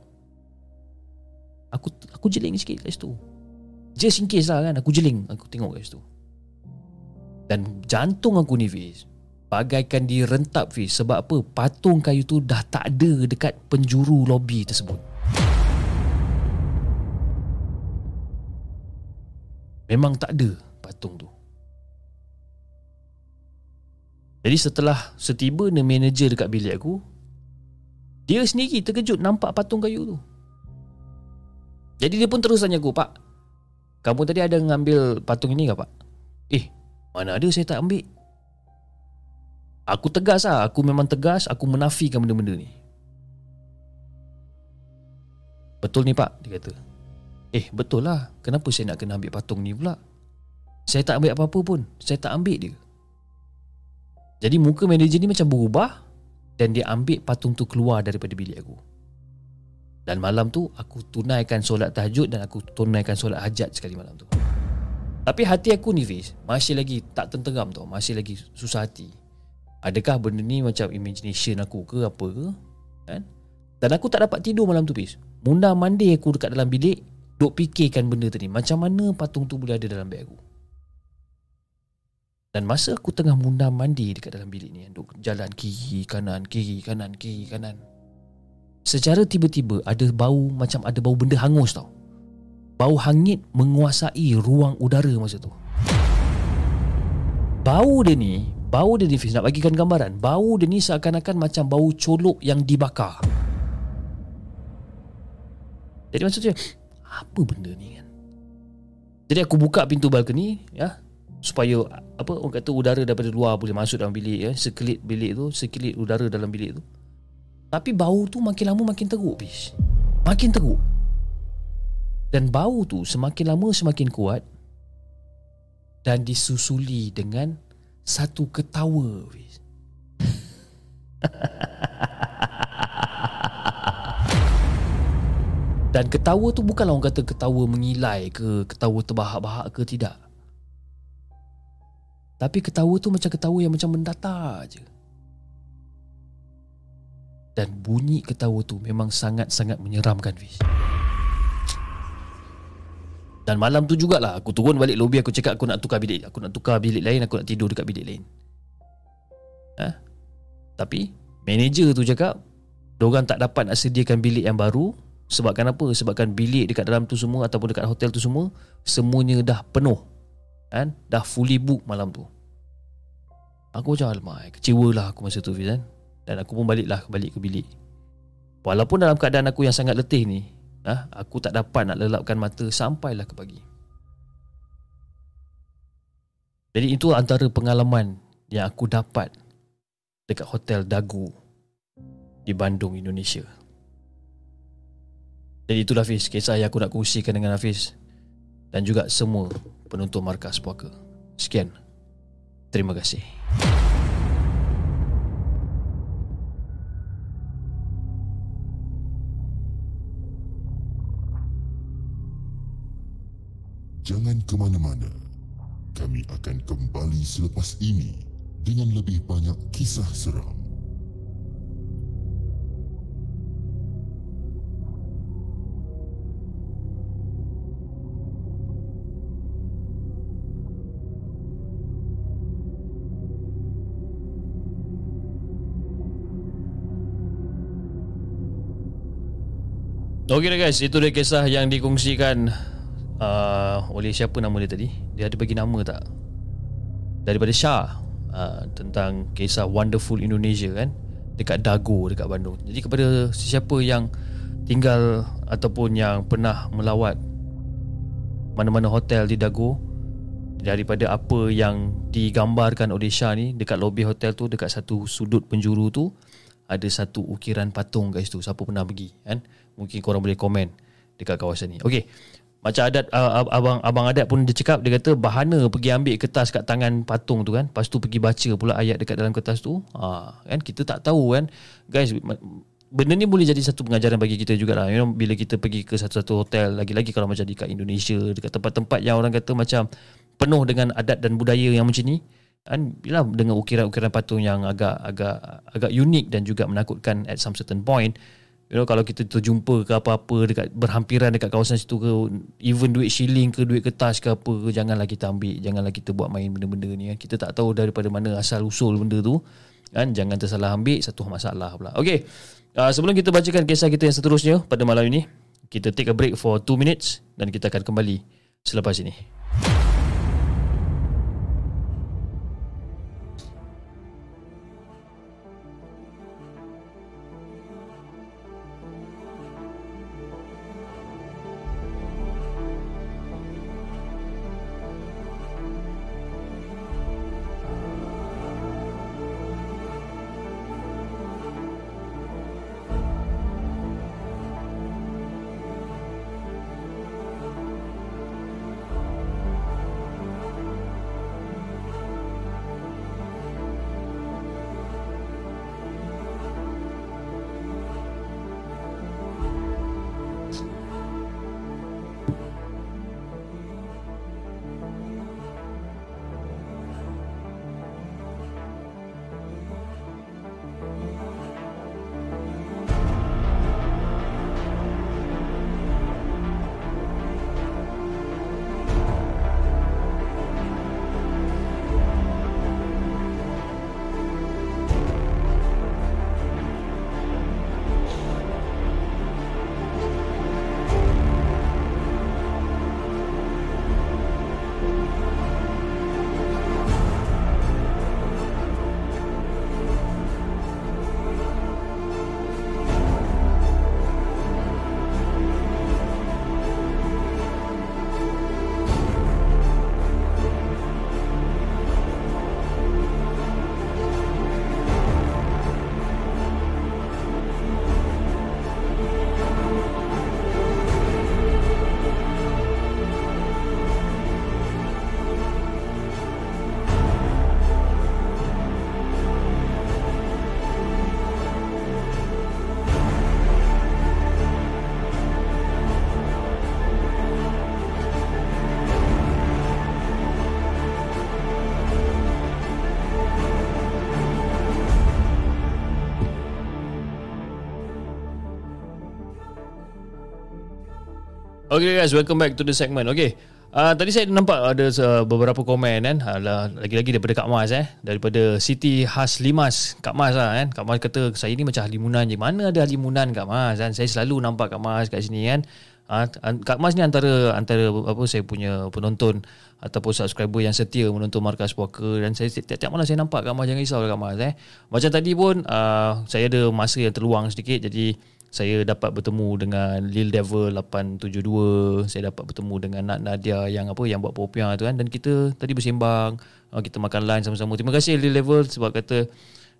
Aku aku jeling sikit kat situ just in case lah kan aku jeling. Aku tengok kat situ. Dan jantung aku ni Fiz bagaikan direntap Fiz. Sebab apa? Patung kayu tu dah tak ada dekat penjuru lobi tersebut. Memang tak ada patung tu. Jadi setelah setiba ni manager dekat bilik aku Dia sendiri terkejut nampak patung kayu tu. Jadi dia pun terus tanya aku Pak Kamu tadi ada ngambil patung ini ke pak? Eh mana ada saya tak ambil. Aku tegas lah. Aku memang tegas. Aku menafikan benda-benda ni. Betul ni pak? Dia kata. Eh betul lah. Kenapa saya nak kena ambil patung ni pula? Saya tak ambil apa-apa pun. Saya tak ambil dia. Jadi muka manager ni macam berubah dan dia ambil patung tu keluar daripada bilik aku. Dan malam tu aku tunaikan solat tahajud dan aku tunaikan solat hajat sekali malam tu. Tapi hati aku ni Fiz Masih lagi tak tenteram tau. Masih lagi susah hati. Adakah benda ni macam imagination aku ke apa ke? Kan? Dan aku tak dapat tidur malam tu Fiz Munda mandi aku dekat dalam bilik Duk fikirkan benda tadi. Macam mana patung tu boleh ada dalam beg aku? Dan masa aku tengah munda mandi dekat dalam bilik ni Duk jalan kiri kanan kiri kanan kiri kanan Secara tiba-tiba ada bau macam ada bau benda hangus tau. Bau hangit menguasai ruang udara masa tu. Bau dia ni Bau dia ni Fiz Nak bagikan gambaran. Bau dia ni seakan-akan macam bau colok yang dibakar. Jadi maksudnya Apa benda ni kan? Jadi aku buka pintu balkoni ya supaya apa orang kata udara daripada luar boleh masuk dalam bilik ya sekelip bilik tu sekelip udara dalam bilik tu tapi bau tu makin lama makin teruk bis makin teruk. Dan bau tu semakin lama semakin kuat dan disusuli dengan satu ketawa bis Dan ketawa tu bukanlah orang kata ketawa mengilai ke Ketawa terbahak-bahak ke tidak. Tapi ketawa tu macam ketawa yang macam mendatar je Dan bunyi ketawa tu memang sangat-sangat menyeramkan Fiz Dan malam tu jugalah aku turun balik lobby aku cakap aku nak tukar bilik Aku nak tukar bilik lain aku nak tidur dekat bilik lain ha? Tapi manager tu cakap Diorang tak dapat nak sediakan bilik yang baru Sebabkan apa? Sebabkan bilik dekat dalam tu semua Ataupun dekat hotel tu semua Semuanya dah penuh kan? Dah fully book malam tu Aku macam alamak Kecewa lah aku masa tu Fiz kan? Dan aku pun balik lah Balik ke bilik. Walaupun dalam keadaan aku yang sangat letih ni ha? Aku tak dapat nak lelapkan mata Sampailah ke pagi. Jadi itu antara pengalaman Yang aku dapat Dekat hotel Dagu Di Bandung, Indonesia. Jadi itulah Hafiz Kisah yang aku nak kongsikan dengan Hafiz Dan juga semua penonton markas puaka. Sekian. Terima kasih ke mana-mana. Kami akan kembali selepas ini dengan lebih banyak kisah seram. Okey guys, itu dia kisah yang dikongsikan uh, oleh siapa nama dia tadi? Dia ada bagi nama tak? Daripada Shah uh, tentang kisah Wonderful Indonesia kan dekat Dago dekat Bandung. Jadi kepada sesiapa yang tinggal ataupun yang pernah melawat mana-mana hotel di Dago daripada apa yang digambarkan oleh Shah ni dekat lobi hotel tu dekat satu sudut penjuru tu ada satu ukiran patung guys tu siapa pernah pergi kan mungkin korang boleh komen dekat kawasan ni okey macam adat uh, abang abang adat pun dia cakap dia kata bahana pergi ambil kertas kat tangan patung tu kan. Lepas tu pergi baca pula ayat dekat dalam kertas tu. Ha kan? Kita tak tahu kan. Guys benda ni boleh jadi satu pengajaran bagi kita jugalah. You know bila kita pergi ke satu-satu hotel lagi-lagi kalau macam dekat Indonesia dekat tempat-tempat yang orang kata macam penuh dengan adat dan budaya yang macam ni kan? Bila dengan ukiran-ukiran patung yang agak agak agak unik dan juga menakutkan at some certain point you know kalau kita terjumpa ke apa-apa dekat berhampiran dekat kawasan situ ke even duit shilling ke duit kertas ke apa ke janganlah kita ambil janganlah kita buat main benda-benda ni kan. Kita tak tahu daripada mana asal usul benda tu kan. Jangan tersalah ambil satu masalah pula. Okey uh, sebelum kita bacakan kisah kita yang seterusnya pada malam ini kita take a break for 2 minutes dan kita akan kembali selepas ini Okay guys, welcome back to the segment. Okay, uh, tadi saya nampak ada uh, beberapa komen kan. Alah, lagi-lagi daripada Kak Mas eh. Daripada Siti Has Limas. Kak Mas lah kan. Kak Mas kata, saya ni macam halimunan je. Mana ada halimunan Kak Mas kan. Saya selalu nampak Kak Mas kat sini kan. Uh, Kak Mas ni antara antara apa saya punya penonton ataupun subscriber yang setia menonton Markas Puaka dan saya tiap-tiap malam saya nampak Kak Mas jangan risau Kak Mas eh. Macam tadi pun uh, saya ada masa yang terluang sedikit jadi saya dapat bertemu dengan Lil Devil 872 saya dapat bertemu dengan Nat Nadia yang apa yang buat popiah tu kan. Dan kita tadi bersembang uh, kita makan lunch sama-sama. Terima kasih Lil Devil sebab kata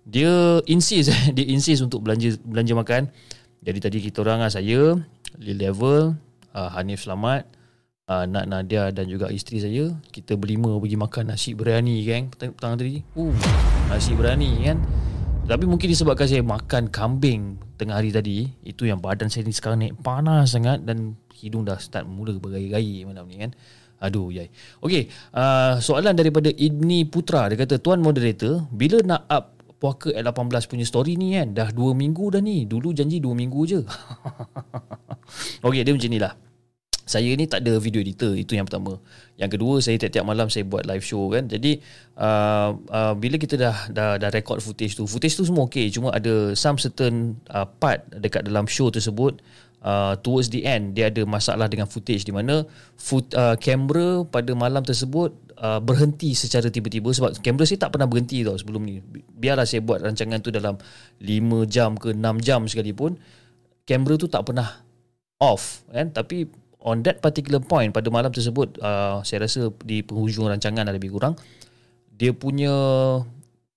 dia insist dia insist untuk belanja belanja makan. Jadi tadi kita orang lah saya Lil Devil uh, Hanif Selamat uh, Nat Nadia dan juga isteri saya kita berlima pergi makan nasi biryani kan petang tadi. Uh, nasi biryani kan. Tapi mungkin disebabkan saya makan kambing tengah hari tadi, itu yang badan saya ni sekarang naik panas sangat dan hidung dah start mula bergai-gai malam ni kan. Aduh, yai. Okey, uh, soalan daripada Ibni Putra. Dia kata, Tuan Moderator, bila nak up puaka at 18 punya story ni kan? Dah 2 minggu dah ni. Dulu janji 2 minggu je. Okey, dia macam ni lah saya ni tak ada video editor itu yang pertama. Yang kedua saya tiap-tiap malam saya buat live show kan. Jadi uh, uh, bila kita dah dah dah record footage tu footage tu semua okey cuma ada some certain uh, part dekat dalam show tersebut uh, towards the end dia ada masalah dengan footage di mana foot uh, kamera pada malam tersebut uh, berhenti secara tiba-tiba sebab kamera saya tak pernah berhenti tau sebelum ni. Biarlah saya buat rancangan tu dalam 5 jam ke 6 jam sekalipun kamera tu tak pernah off kan. Tapi on that particular point pada malam tersebut uh, saya rasa di penghujung rancangan lebih kurang dia punya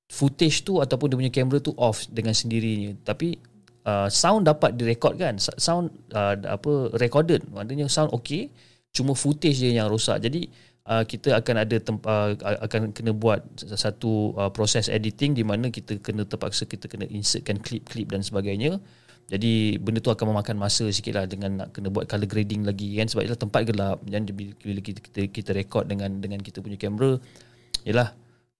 footage tu ataupun dia punya kamera tu off dengan sendirinya. Tapi uh, sound dapat direkod kan? Sound uh, apa recorded. Maknanya sound okay cuma footage dia yang rosak. Jadi uh, kita akan ada temp- uh, akan kena buat satu uh, proses editing di mana kita kena terpaksa kita kena insertkan klip-klip dan sebagainya jadi benda tu akan memakan masa sikit lah dengan nak kena buat color grading lagi kan sebab ialah tempat gelap dan bila kita, kita, kita record dengan dengan kita punya kamera ialah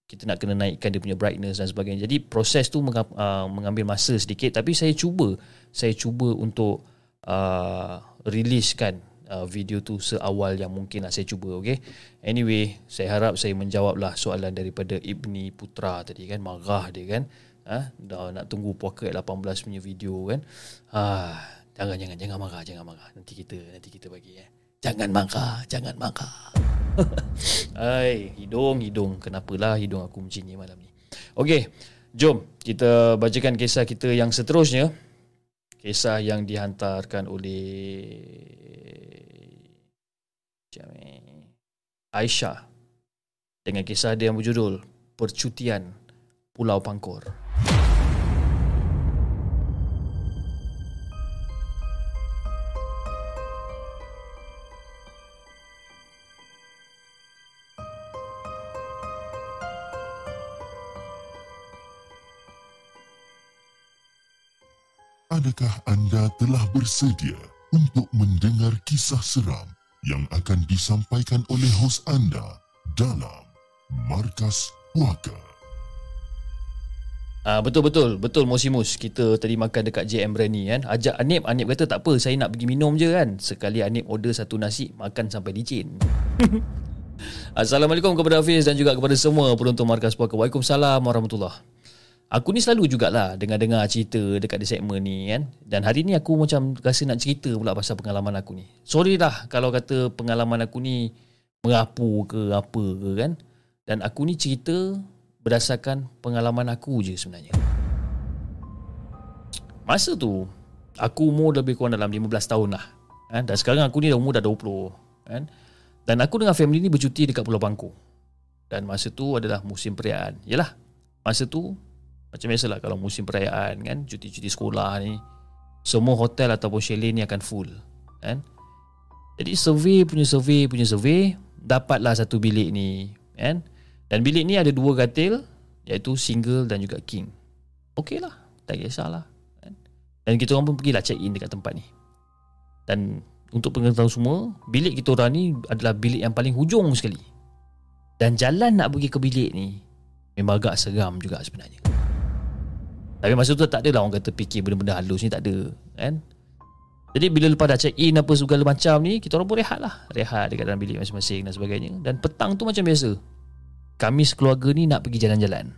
kita nak kena naikkan dia punya brightness dan sebagainya. Jadi proses tu uh, mengambil masa sedikit tapi saya cuba saya cuba untuk uh, releasekan uh, video tu seawal yang mungkin lah saya cuba okay. Anyway, saya harap saya menjawablah soalan daripada Ibni Putra tadi kan marah dia kan ha? dah nak tunggu puaka 18 punya video kan? Ha, jangan jangan jangan marah jangan marah. Nanti kita nanti kita bagi eh. Jangan marah jangan marah. Ai hidung hidung. Kenapalah hidung aku macam ni malam ni? Okey jom kita bacakan kisah kita yang seterusnya. Kisah yang dihantarkan oleh Aisyah. Dengan kisah dia yang berjudul Percutian Pulau Pangkor. Adakah anda telah bersedia untuk mendengar kisah seram yang akan disampaikan oleh hos anda dalam Markas Puaka? Ah betul betul. Betul Mosimus kita tadi makan dekat JM Brani kan? Ajak Anip. Anip kata tak apa saya nak pergi minum je kan? Sekali Anip order satu nasi makan sampai licin. Assalamualaikum kepada Hafiz dan juga kepada semua penonton Markas Puaka. Waalaikumsalam warahmatullahi Aku ni selalu jugalah dengar-dengar cerita dekat di segmen ni kan dan hari ni aku macam rasa nak cerita pula pasal pengalaman aku ni sorry lah kalau kata pengalaman aku ni merapu ke apa ke kan dan aku ni cerita berdasarkan pengalaman aku je sebenarnya. Masa tu, aku umur lebih kurang dalam 15 tahun lah. Kan? Dan sekarang aku ni dah umur dah 20. Kan? Dan aku dengan family ni bercuti dekat Pulau Bangkok. Dan masa tu adalah musim perayaan. Yalah, masa tu macam biasalah kalau musim perayaan kan, cuti-cuti sekolah ni, semua hotel ataupun chalet ni akan full. Kan? Jadi survey punya survey punya survey, dapatlah satu bilik ni. Kan? Dan bilik ni ada dua katil iaitu single dan juga king. Okey lah, tak kisahlah. Kan? Dan kita orang pun pergilah check in dekat tempat ni. Dan untuk pengetahuan semua, bilik kita orang ni adalah bilik yang paling hujung sekali. Dan jalan nak pergi ke bilik ni memang agak seram juga sebenarnya. Tapi masa tu tak adalah orang kata fikir benda-benda halus ni tak ada, kan? Jadi bila lepas dah check in apa segala macam ni Kita orang pun rehat lah. Rehat dekat dalam bilik masing-masing dan sebagainya. Dan petang tu macam biasa Kami sekeluarga ni nak pergi jalan-jalan.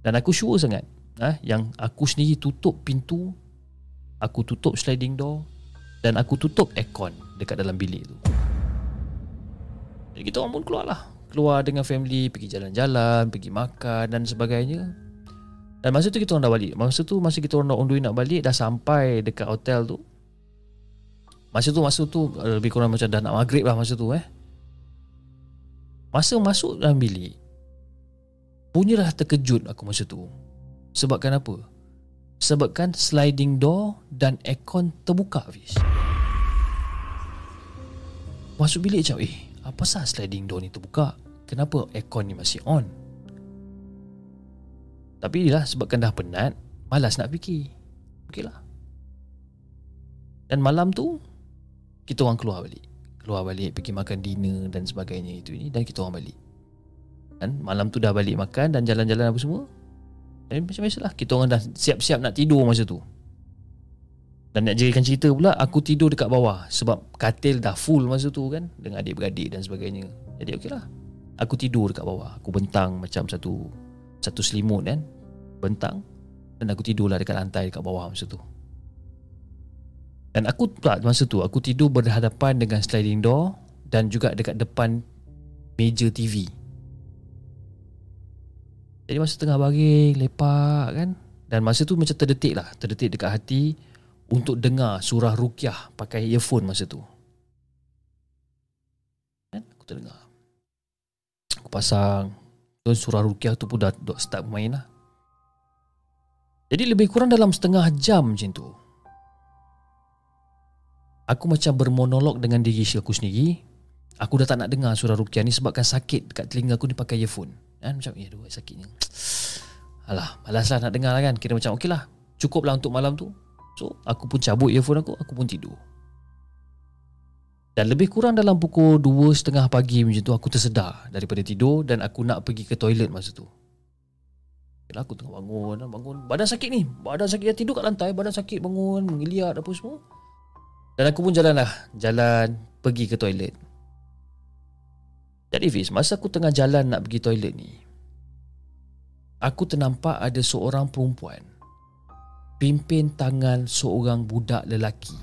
Dan aku sure sangat eh, Yang aku sendiri tutup pintu Aku tutup sliding door Dan aku tutup aircon Dekat dalam bilik tu. Jadi kita orang pun keluar lah Keluar dengan family Pergi jalan-jalan Pergi makan dan sebagainya Dan masa tu kita orang dah balik Masa tu masa kita orang the way nak balik Dah sampai dekat hotel tu Masa tu masa tu uh, lebih kurang macam dah nak maghrib lah masa tu eh. Masa masuk dalam bilik Punyalah terkejut aku masa tu Sebabkan apa? Sebabkan sliding door dan aircon terbuka Fiz Masuk bilik macam eh Apa sah sliding door ni terbuka? Kenapa aircon ni masih on? Tapi lah sebabkan dah penat Malas nak fikir. Okey lah Dan malam tu kita orang keluar balik. Keluar balik pergi makan dinner dan sebagainya itu ini dan kita orang balik. Kan malam tu dah balik makan dan jalan-jalan apa semua dan macam biasalah kita orang dah siap-siap nak tidur masa tu. Dan nak jadikan cerita pula aku tidur dekat bawah sebab katil dah full masa tu kan dengan adik-beradik dan sebagainya. Jadi okey lah aku tidur dekat bawah aku bentang macam satu satu selimut kan bentang dan aku tidurlah dekat lantai dekat bawah masa tu dan aku tak masa tu aku tidur berhadapan dengan sliding door dan juga dekat depan meja TV. Jadi masa tengah baring lepak kan dan masa tu macam terdetik lah, terdetik dekat hati untuk dengar surah rukyah pakai earphone masa tu. Kan aku terdengar. Aku pasang tu surah rukyah tu pun dah, dah start main lah. Jadi lebih kurang dalam setengah jam macam tu. Aku macam bermonolog dengan diri aku sendiri Aku dah tak nak dengar surah Rukiah ni Sebabkan sakit dekat telinga aku ni pakai earphone kan? Macam ya dua sakitnya Alah malas lah nak dengar lah kan Kira macam okey lah Cukup lah untuk malam tu So aku pun cabut earphone aku Aku pun tidur Dan lebih kurang dalam pukul 2.30 pagi macam tu Aku tersedar daripada tidur Dan aku nak pergi ke toilet masa tu. Yalah, aku tengah bangun bangun. Badan sakit ni. Badan sakit Tidur kat lantai Badan sakit bangun Mengeliat apa semua. Dan aku pun jalan lah Jalan Pergi ke toilet. Jadi Fiz Masa aku tengah jalan nak pergi toilet ni Aku ternampak ada seorang perempuan Pimpin tangan seorang budak lelaki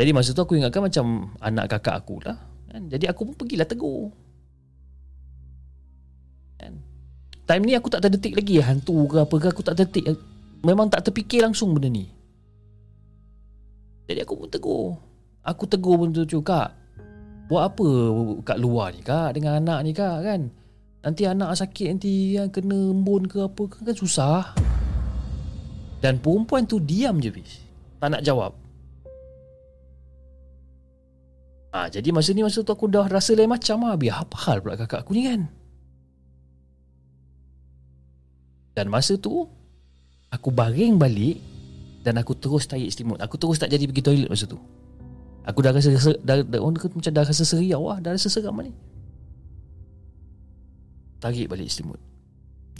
Jadi masa tu aku ingatkan macam Anak kakak aku lah kan? Jadi aku pun pergilah tegur. Kan? Time ni aku tak terdetik lagi Hantu ke apa ke Aku tak terdetik. Memang tak terfikir langsung benda ni. Jadi aku pun tegur. Aku tegur pun tu Kak Buat apa kat luar ni kak? Dengan anak ni kak kan? Nanti anak sakit nanti yang kena embun ke apa kan, kan? Susah. Dan perempuan tu diam je bis Tak nak jawab Ah, jadi masa ni masa tu aku dah rasa lain macam lah Biar apa hal pula kakak aku ni kan? Dan masa tu Aku baring balik Dan aku terus tarik selimut. Aku terus tak jadi pergi toilet masa tu. Aku dah rasa dah, dah, dah, Macam dah rasa seriau lah Dah rasa seram ni Tarik balik selimut.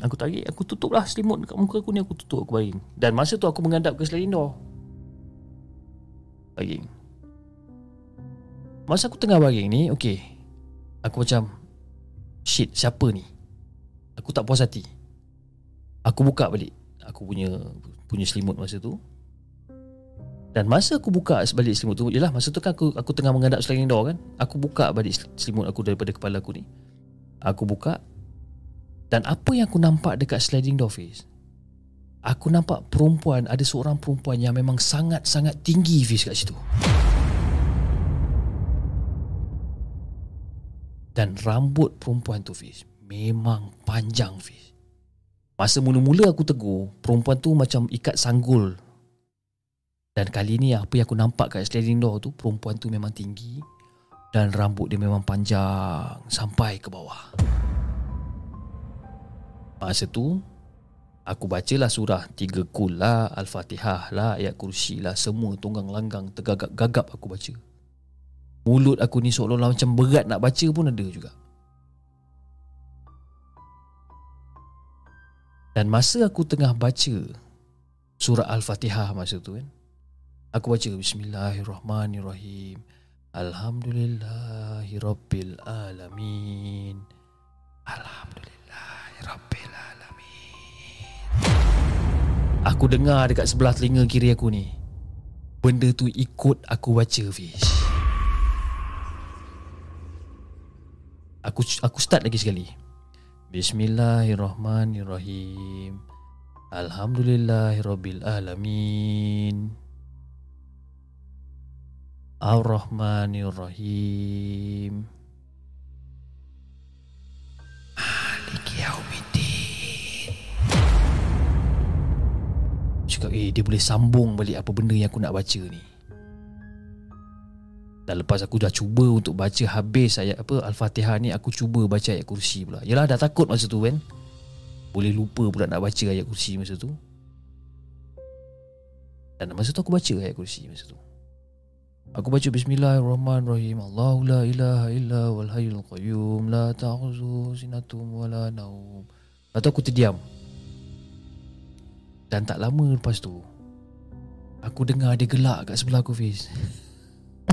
Aku tarik Aku tutup lah selimut Dekat muka aku ni Aku tutup aku baring. Dan masa tu aku menghadap ke sliding door Baring Masa aku tengah baring ni Okay Aku macam Shit siapa ni? Aku tak puas hati. Aku buka balik. Aku punya punya selimut masa tu. Dan masa aku buka sebalik selimut tu Yalah masa tu kan aku, aku tengah menghadap sliding door kan. Aku buka balik selimut aku daripada kepala aku ni. Aku buka. Dan apa yang aku nampak dekat sliding door face Aku nampak perempuan Ada seorang perempuan yang memang sangat-sangat tinggi face kat situ Dan rambut perempuan tu face Memang panjang face Masa mula-mula aku tegur, perempuan tu macam ikat sanggul. Dan kali ni apa yang aku nampak kat sliding door tu, perempuan tu memang tinggi dan rambut dia memang panjang sampai ke bawah. Masa tu, aku bacalah surah tiga kul lah, Al-Fatihah lah, ayat kursi lah, semua tunggang langgang tergagap-gagap aku baca. Mulut aku ni seolah-olah macam berat nak baca pun ada juga. Dan masa aku tengah baca surah Al-Fatihah masa tu kan. Aku baca Bismillahirrahmanirrahim. Alhamdulillahirabbil alamin. Alhamdulillahirabbil alamin. Aku dengar dekat sebelah telinga kiri aku ni. Benda tu ikut aku baca Fish. Aku aku start lagi sekali. Bismillahirrahmanirrahim. Alhamdulillahirabbil alamin. Ar-Rahmanir-Rahim. Maliki Yaumiddin. Cakap eh dia boleh sambung balik apa benda yang aku nak baca ni. Dan lepas aku dah cuba untuk baca habis ayat apa Al-Fatihah ni aku cuba baca ayat kursi pula. Yalah dah takut masa tu kan. Boleh lupa pula nak baca ayat kursi masa tu. Dan masa tu aku baca ayat kursi masa tu. Aku baca bismillahirrahmanirrahim. Allahu la ilaha illa wal hayyul qayyum la ta'khuzu sinatum wala naum. Atau aku terdiam. Dan tak lama lepas tu aku dengar dia gelak kat sebelah aku Fiz.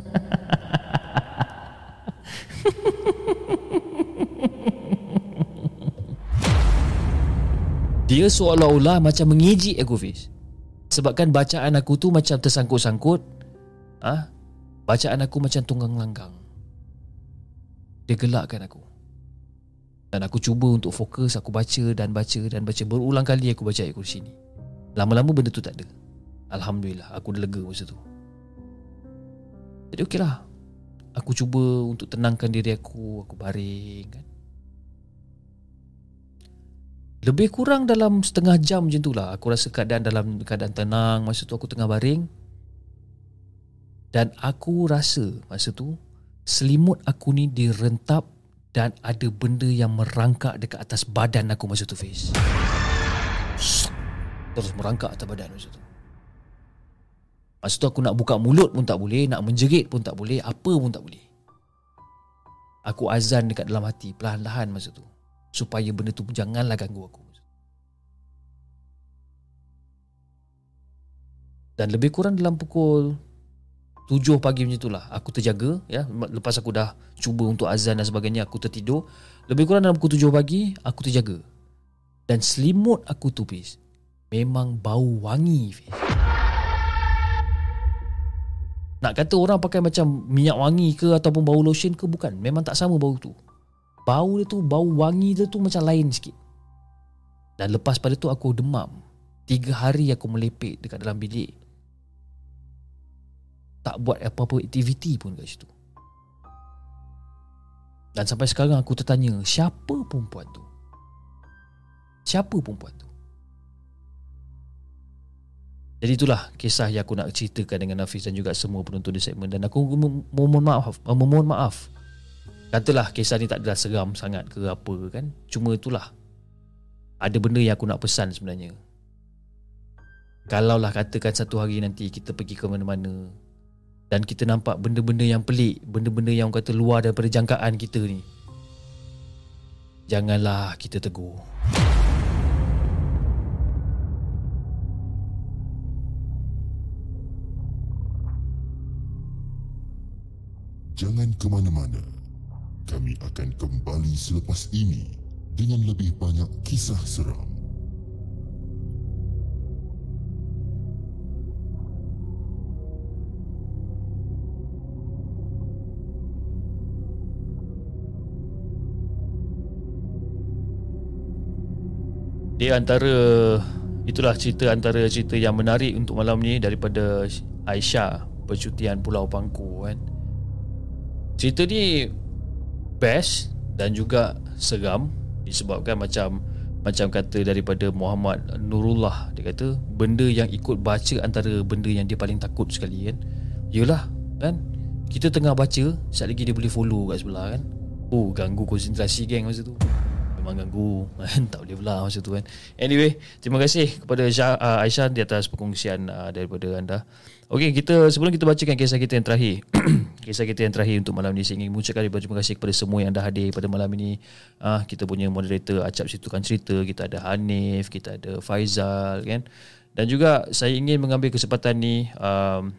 Dia seolah-olah macam mengejek aku Fiz. Sebabkan bacaan aku tu macam tersangkut-sangkut ah, Bacaan aku macam tunggang langgang. Dia gelakkan aku. Dan aku cuba untuk fokus Aku baca dan baca dan baca. Berulang kali aku baca ayat kursi ni. Lama-lama benda tu tak ada. Alhamdulillah aku dah lega masa tu Jadi okey lah. Aku cuba untuk tenangkan diri aku Aku baring kan. Lebih kurang dalam setengah jam macam tu lah Aku rasa keadaan dalam keadaan tenang. Masa tu aku tengah baring. Dan aku rasa masa tu Selimut aku ni direntap Dan ada benda yang merangkak dekat atas badan aku masa tu Fiz Terus merangkak atas badan masa tu Masa tu aku nak buka mulut pun tak boleh Nak menjerit pun tak boleh Apa pun tak boleh. Aku azan dekat dalam hati Perlahan-lahan masa tu. Supaya benda tu janganlah ganggu aku. Dan lebih kurang dalam pukul 7 pagi macam itulah aku terjaga ya. Lepas aku dah cuba untuk azan dan sebagainya aku tertidur. Lebih kurang dalam pukul 7 pagi aku terjaga. Dan selimut aku tu pis memang bau wangi pis. Nak kata orang pakai macam minyak wangi ke ataupun bau lotion ke bukan. Memang tak sama bau tu. Bau dia tu bau wangi dia tu macam lain sikit. Dan lepas pada tu aku demam. Tiga hari aku melepek dekat dalam bilik. Tak buat apa-apa aktiviti pun kat situ. Dan sampai sekarang aku tertanya siapa perempuan tu? Siapa perempuan tu jadi itulah kisah yang aku nak ceritakan dengan Hafiz dan juga semua penonton di segmen. Dan aku mohon maaf memohon maaf. Katalah kisah ni tak adalah seram sangat ke apa kan. Cuma itulah. Ada benda yang aku nak pesan sebenarnya. Kalaulah katakan satu hari nanti kita pergi ke mana-mana Dan kita nampak benda-benda yang pelik Benda-benda yang kata luar daripada jangkaan kita ni Janganlah kita tegur Jangan ke mana-mana kami akan kembali selepas ini dengan lebih banyak kisah seram. Di antara itulah cerita antara cerita yang menarik untuk malam ni daripada Aisyah percutian Pulau Pangku kan. Cerita ni best dan juga seram disebabkan macam macam kata daripada Muhammad Nurullah. Dia kata benda yang ikut baca antara benda yang dia paling takut sekali kan? Yalah kan? Kita tengah baca sekali lagi dia boleh follow kat sebelah kan? Oh ganggu konsentrasi geng masa tu. Memang ganggu kan? Tak boleh pula masa tu kan? Anyway terima kasih kepada uh, Aisyah di atas perkongsian uh, daripada anda Okey, kita sebelum kita bacakan kisah kita yang terakhir. kisah kita yang terakhir untuk malam ini saya ingin mengucapkan terima kasih kepada semua yang dah hadir pada malam ini. Ah, kita punya moderator Acap Situkan Cerita, kita ada Hanif, kita ada Faizal kan. Dan juga saya ingin mengambil kesempatan ni um,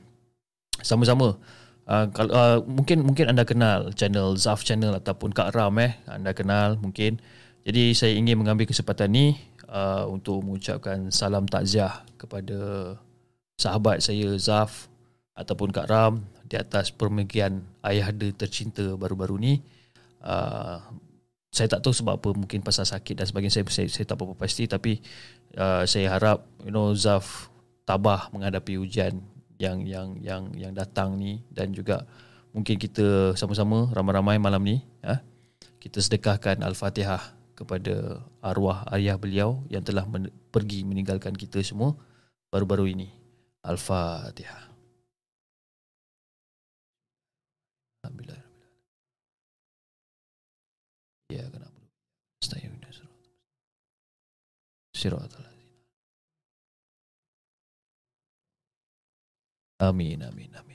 sama-sama uh, kalau uh, mungkin mungkin anda kenal channel Zaf channel ataupun Kak Ram eh anda kenal mungkin. Jadi saya ingin mengambil kesempatan ni uh, untuk mengucapkan salam takziah kepada sahabat saya Zaf ataupun Kak Ram di atas permergian ayah dia tercinta baru-baru ni. Uh, saya tak tahu sebab apa mungkin pasal sakit dan sebagainya saya saya, saya tak apa pasti tapi uh, saya harap you know Zaf tabah menghadapi ujian yang yang yang yang datang ni dan juga mungkin kita sama-sama ramai-ramai malam ni ya kita sedekahkan al-Fatihah kepada arwah ayah beliau yang telah men- pergi meninggalkan kita semua baru-baru ini Alhamdulillah. Ya Amin, amin, amin.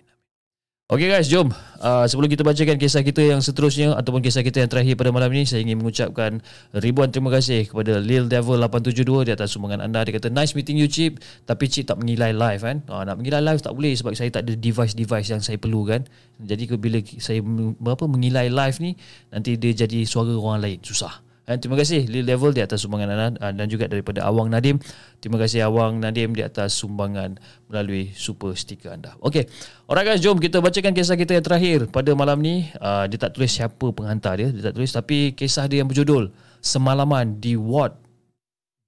Okey guys, jom. Uh, sebelum kita bacakan kisah kita yang seterusnya ataupun kisah kita yang terakhir pada malam ini, saya ingin mengucapkan ribuan terima kasih kepada Lil Devil 872 di atas sumbangan anda. Dia kata, nice meeting you Chip. Tapi Chip tak menilai live kan. Uh, nak menilai live tak boleh sebab saya tak ada device-device yang saya perlu kan. Jadi bila saya apa menilai live ni, nanti dia jadi suara orang lain. Susah. Dan terima kasih Lil Level di atas sumbangan anda ah, dan juga daripada Awang Nadim. Terima kasih Awang Nadim di atas sumbangan melalui super stiker anda. Okey. Alright guys, jom kita bacakan kisah kita yang terakhir pada malam ni. Uh, dia tak tulis siapa penghantar dia, dia tak tulis tapi kisah dia yang berjudul Semalaman di Ward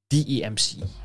DEMC.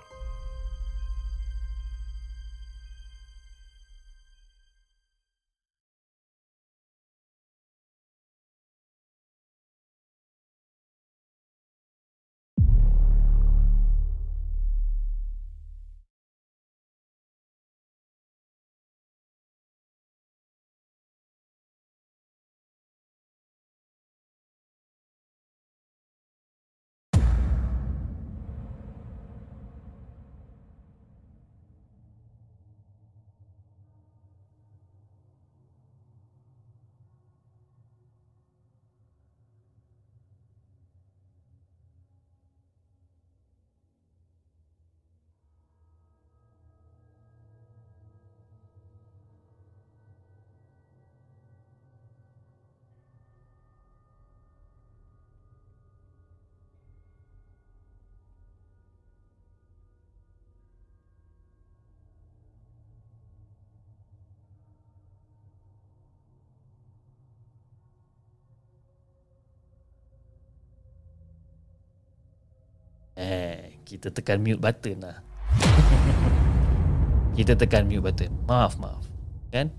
Eh, kita tekan mute button lah. kita tekan mute button. Maaf, maaf. Kan?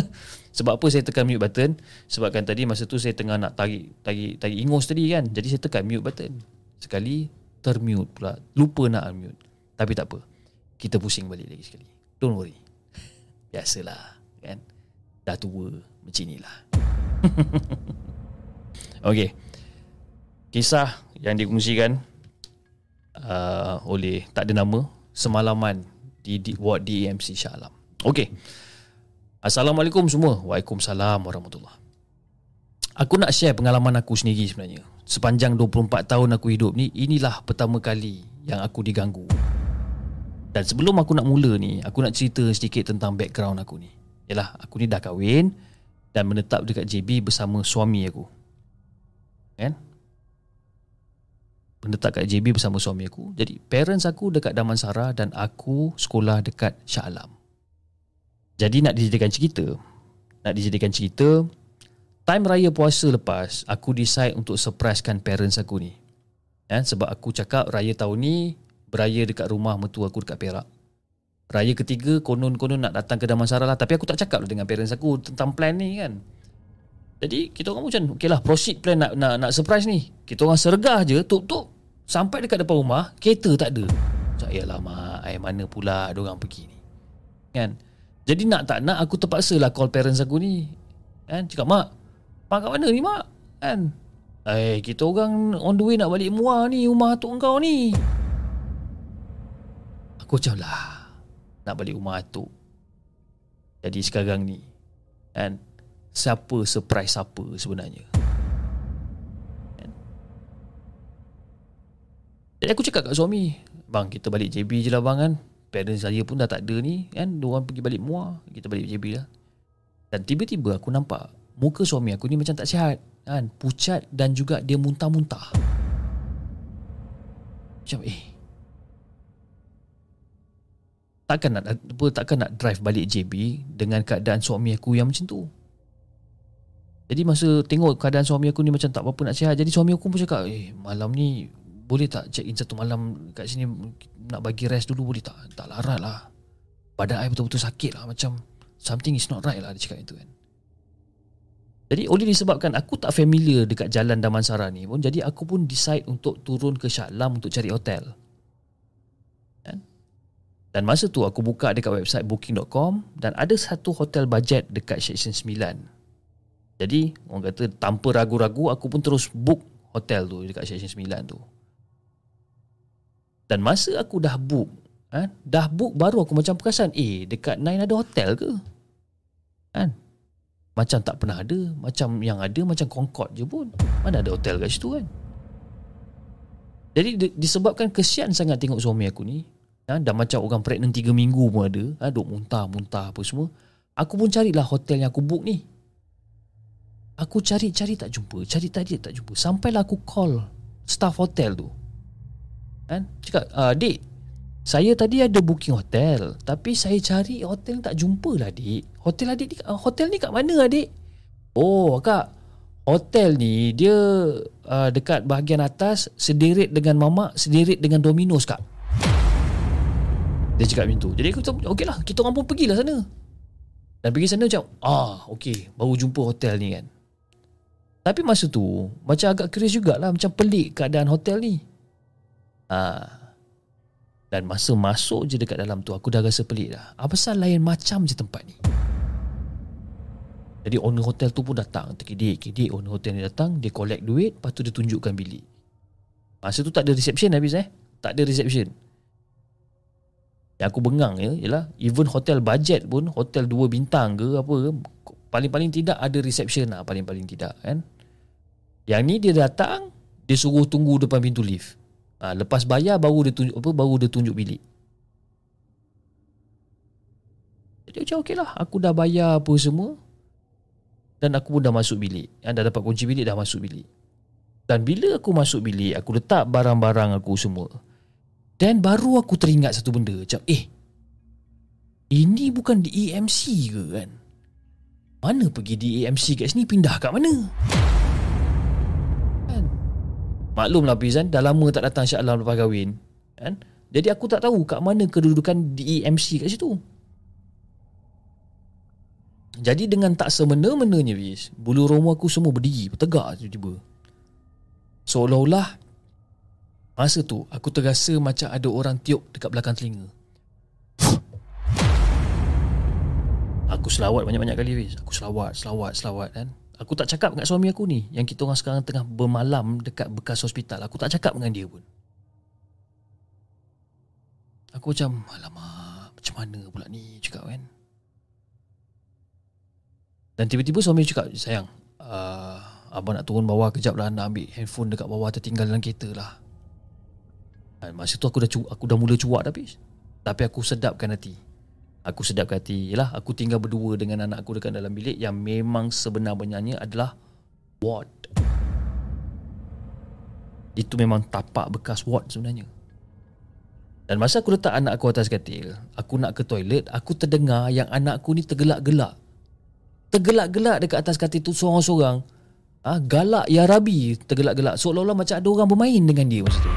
Sebab apa saya tekan mute button? Sebabkan tadi masa tu saya tengah nak tarik tarik tarik ingus tadi kan. Jadi saya tekan mute button. Sekali termute pula. Lupa nak unmute. Tapi tak apa. Kita pusing balik lagi sekali. Don't worry. Biasalah, kan? Dah tua macam inilah. Okey. Kisah yang dikongsikan uh, oleh tak ada nama semalaman di, di ward DMC Shah Alam. Okey. Assalamualaikum semua. Waalaikumsalam warahmatullahi. Aku nak share pengalaman aku sendiri sebenarnya. Sepanjang 24 tahun aku hidup ni, inilah pertama kali yang aku diganggu. Dan sebelum aku nak mula ni, aku nak cerita sedikit tentang background aku ni. Yalah, aku ni dah kahwin dan menetap dekat JB bersama suami aku. Kan? Menetap kat JB bersama suami aku. Jadi parents aku dekat Damansara dan aku sekolah dekat Shah Alam. Jadi nak dijadikan cerita, nak dijadikan cerita, time raya puasa lepas, aku decide untuk surprisekan parents aku ni. Ya, sebab aku cakap raya tahun ni beraya dekat rumah mertua aku dekat Perak. Raya ketiga konon-konon nak datang ke Damansara lah tapi aku tak cakap lah dengan parents aku tentang plan ni kan. Jadi kita orang macam okey lah proceed plan nak nak nak surprise ni. Kita orang sergah je tuk-tuk Sampai dekat depan rumah Kereta tak ada. Cak yalah mak Ai mana pula orang pergi ni? Kan? Jadi nak tak nak Aku terpaksa lah call parents aku ni. Kan? Cakap mak Mak kat mana ni mak? Kan? Eh kita orang on the way nak balik muar ni Rumah atuk kau ni. Aku macam lah Nak balik rumah atuk. Jadi sekarang ni Kan? Siapa surprise siapa sebenarnya Kan? Jadi aku cakap kat suami Bang kita balik JB je lah bang kan. Parents saya pun dah tak ada ni kan. Diorang pergi balik muar Kita balik JB lah. Dan tiba-tiba aku nampak Muka suami aku ni macam tak sihat kan. Pucat dan juga dia muntah-muntah. Macam eh Takkan nak apa, Takkan nak drive balik JB Dengan keadaan suami aku yang macam tu? Jadi masa tengok keadaan suami aku ni Macam tak apa-apa nak sihat. Jadi suami aku pun cakap Eh malam ni boleh tak check in satu malam kat sini nak bagi rest dulu boleh tak? Tak larat lah. Badan saya betul-betul sakit lah macam something is not right lah dia cakap itu kan. Jadi oleh disebabkan aku tak familiar dekat jalan Damansara ni pun jadi aku pun decide untuk turun ke Shah Alam untuk cari hotel. Kan? Dan masa tu aku buka dekat website booking.com dan ada satu hotel budget dekat section 9. Jadi orang kata tanpa ragu-ragu aku pun terus book hotel tu dekat section 9 tu. Dan masa aku dah book ha, Dah book baru aku macam perasan Eh dekat Nine ada hotel ke? Kan? Macam tak pernah ada Macam yang ada macam Concord je pun Mana ada hotel kat situ kan? Jadi disebabkan kesian sangat tengok suami aku ni ha, Dah macam orang pregnant 3 minggu pun ada ha, Duk muntah-muntah apa semua Aku pun carilah hotel yang aku book ni Aku cari-cari tak jumpa Cari-cari tak jumpa Sampailah aku call Staff hotel tu kan? Cakap uh, dik saya tadi ada booking hotel tapi saya cari hotel tak jumpa lah dik. Hotel adik uh, hotel ni kat mana adik oh kak hotel ni dia uh, dekat bahagian atas sedirit dengan mamak sedirit dengan Domino's kak. Dia cakap macam tu. Jadi okey lah kita orang pun pergilah sana. Dan pergi sana macam ah okey baru jumpa hotel ni kan. Tapi masa tu macam agak curious jugalah macam pelik keadaan hotel ni Ha. Dan masa masuk je dekat dalam tu Aku dah rasa pelik dah. Apa pasal lain macam je tempat ni? Jadi owner hotel tu pun datang Terkidik-kidik owner hotel ni datang Dia collect duit Lepas tu dia tunjukkan bilik. Masa tu tak ada reception habis eh? Tak ada reception. Yang aku bengang ya Ialah Even hotel budget pun Hotel 2 bintang ke apa ke Paling-paling tidak ada reception lah. Paling-paling tidak kan? Yang ni dia datang Dia suruh tunggu depan pintu lift Ha, lepas bayar baru dia tunjuk apa baru dia tunjuk bilik. Jadi macam okeylah, aku dah bayar apa semua. Dan aku pun dah masuk bilik. Yang dah dapat kunci bilik dah masuk bilik. Dan bila aku masuk bilik, aku letak barang-barang aku semua. Dan baru aku teringat satu benda, macam eh ini bukan di EMC ke kan? Mana pergi di EMC kat sini pindah kat mana? Maklumlah Pizan Dah lama tak datang Syah Alam lepas kahwin kan? Jadi aku tak tahu Kat mana kedudukan DEMC kat situ. Jadi dengan tak semena-menanya Fiz Bulu roma aku semua berdiri Bertegak tiba-tiba. Seolah-olah Masa tu Aku terasa macam ada orang tiup Dekat belakang telinga. Aku selawat banyak-banyak kali Fiz. Aku selawat, selawat, selawat kan Aku tak cakap dengan suami aku ni. Yang kita orang sekarang tengah bermalam Dekat bekas hospital. Aku tak cakap dengan dia pun. Aku macam Alamak Macam mana pula ni? Cakap kan. Dan tiba-tiba suami cakap Sayang uh, Abang nak turun bawah kejap lah Nak ambil handphone dekat bawah Tertinggal dalam kereta lah. Dan Masa tu aku dah aku dah mula cuak dah habis Tapi aku sedapkan hati aku sedap hati. Yalah aku tinggal berdua dengan anak aku dekat dalam bilik Yang memang sebenar-benarnya adalah ward. Itu memang tapak bekas ward sebenarnya. Dan masa aku letak anak aku atas katil Aku nak ke toilet Aku terdengar yang anak aku ni tergelak-gelak. Tergelak-gelak dekat atas katil tu seorang-seorang. Ah ha, Galak ya Rabi tergelak-gelak. Seolah-olah macam ada orang bermain dengan dia masa tu.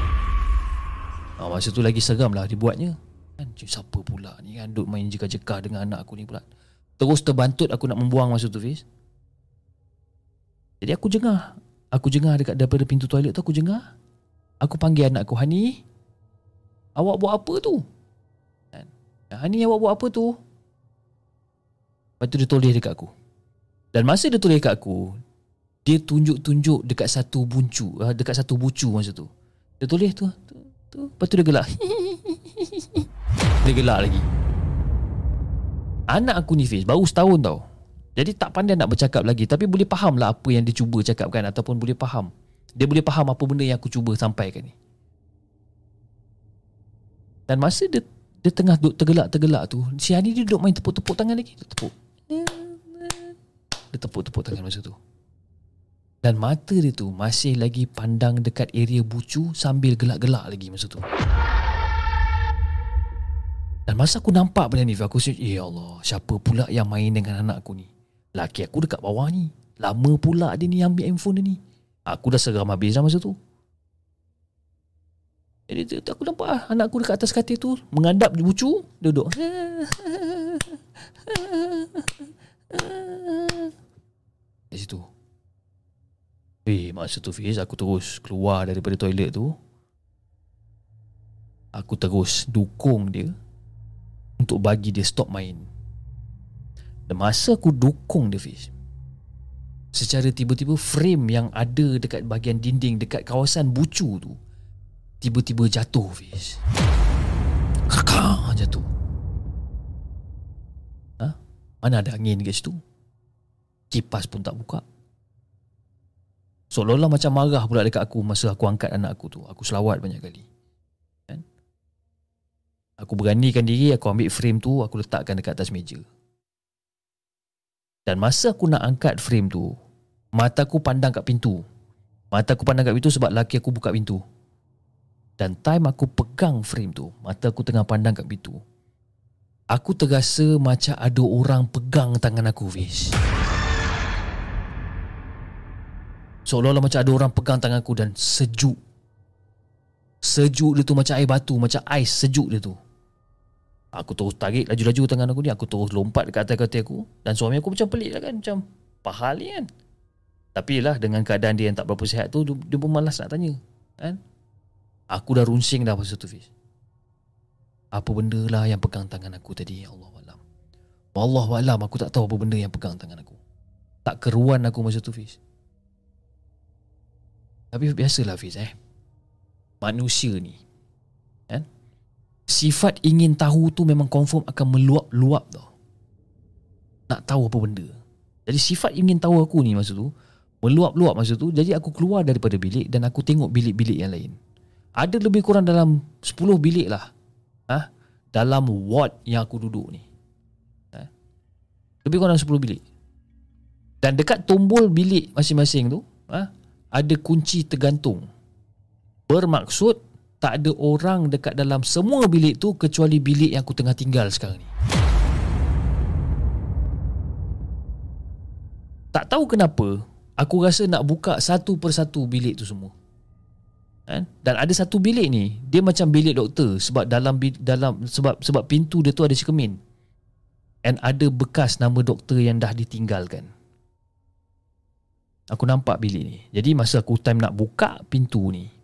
Ha, Masa tu lagi seram lah dibuatnya kan siapa pula ni kan duk main jeka-jeka dengan anak aku ni pula. Terus terbantut aku nak membuang masa tu Fiz. Jadi aku jengah. Aku jengah dekat daripada pintu toilet tu aku jengah. Aku panggil anak aku Hani awak buat apa tu? Kan? Hani awak buat apa tu? Lepas tu dia tulis dekat aku. Dan masa dia tulis dekat aku Dia tunjuk-tunjuk dekat satu buncu uh, Dekat satu bucu masa tu. Dia tulis tu, tu, tu. Lepas tu dia gelak Dia gelak lagi. Anak aku ni Fiz Baru setahun tau. Jadi tak pandai nak bercakap lagi. Tapi boleh faham lah Apa yang dia cuba cakapkan Ataupun boleh faham. Dia boleh faham apa benda yang aku cuba sampaikan ni. Dan masa dia Dia tengah duduk tergelak-tergelak tu Si Hani dia duduk main tepuk-tepuk tangan lagi. Dia tepuk. Dia tepuk-tepuk tangan masa tu. Dan mata dia tu masih lagi pandang dekat area bucu sambil gelak-gelak lagi masa tu. Dan masa aku nampak benda ni, aku rasa, Ya Allah, siapa pula yang main dengan anak aku ni? Laki aku dekat bawah ni. Lama pula dia ni ambil handphone dia ni. Aku dah seram habis dah masa tu. Jadi aku nampak lah, anak aku dekat atas katil tu, mengadap di bucu, duduk. Di situ. Eh, masa tu Fiz, aku terus keluar daripada toilet tu. Aku terus dukung dia untuk bagi dia stop main. Dan masa aku dukung dia Fiz, secara tiba-tiba frame yang ada dekat bahagian dinding dekat kawasan bucu tu tiba-tiba jatuh Fiz. Kakak jatuh. Ha? Mana ada angin kat situ? Kipas pun tak buka. Seolah-olah macam marah pula dekat aku masa aku angkat anak aku tu. Aku selawat banyak kali. Aku beranikan diri, aku ambil frame tu, aku letakkan dekat atas meja. Dan masa aku nak angkat frame tu, mata aku pandang kat pintu. Mata aku pandang kat pintu sebab laki aku buka pintu. Dan time aku pegang frame tu, mata aku tengah pandang kat pintu. Aku terasa macam ada orang pegang tangan aku, Fish. Seolah-olah macam ada orang pegang tangan aku dan sejuk. Sejuk dia tu macam air batu, macam ais sejuk dia tu. Aku terus tarik laju-laju tangan aku ni, aku terus lompat dekat atas katil aku dan suami aku macam pelik lah kan, macam pahal ni kan. Tapi lah dengan keadaan dia yang tak berapa sihat tu, dia pun malas nak tanya. Kan? Aku dah runsing dah pasal tu Fiz. Apa benda lah yang pegang tangan aku tadi, ya Allah Alam. Allah Alam, aku tak tahu apa benda yang pegang tangan aku. Tak keruan aku masa tu Fiz. Tapi biasalah Fiz eh Manusia ni? Sifat ingin tahu tu memang confirm akan meluap-luap tau Nak tahu apa benda Jadi sifat ingin tahu aku ni masa tu Meluap-luap masa tu Jadi aku keluar daripada bilik Dan aku tengok bilik-bilik yang lain Ada lebih kurang dalam 10 bilik lah ha? Dalam ward yang aku duduk ni ha? Lebih kurang dalam 10 bilik Dan dekat tombol bilik masing-masing tu ha? ada kunci tergantung. Bermaksud tak ada orang dekat dalam semua bilik tu kecuali bilik yang aku tengah tinggal sekarang ni. Tak tahu kenapa aku rasa nak buka satu persatu bilik tu semua. Kan? Dan ada satu bilik ni, dia macam bilik doktor sebab dalam dalam sebab sebab pintu dia tu ada cermin. And ada bekas nama doktor yang dah ditinggalkan. Aku nampak bilik ni Jadi masa aku time nak buka pintu ni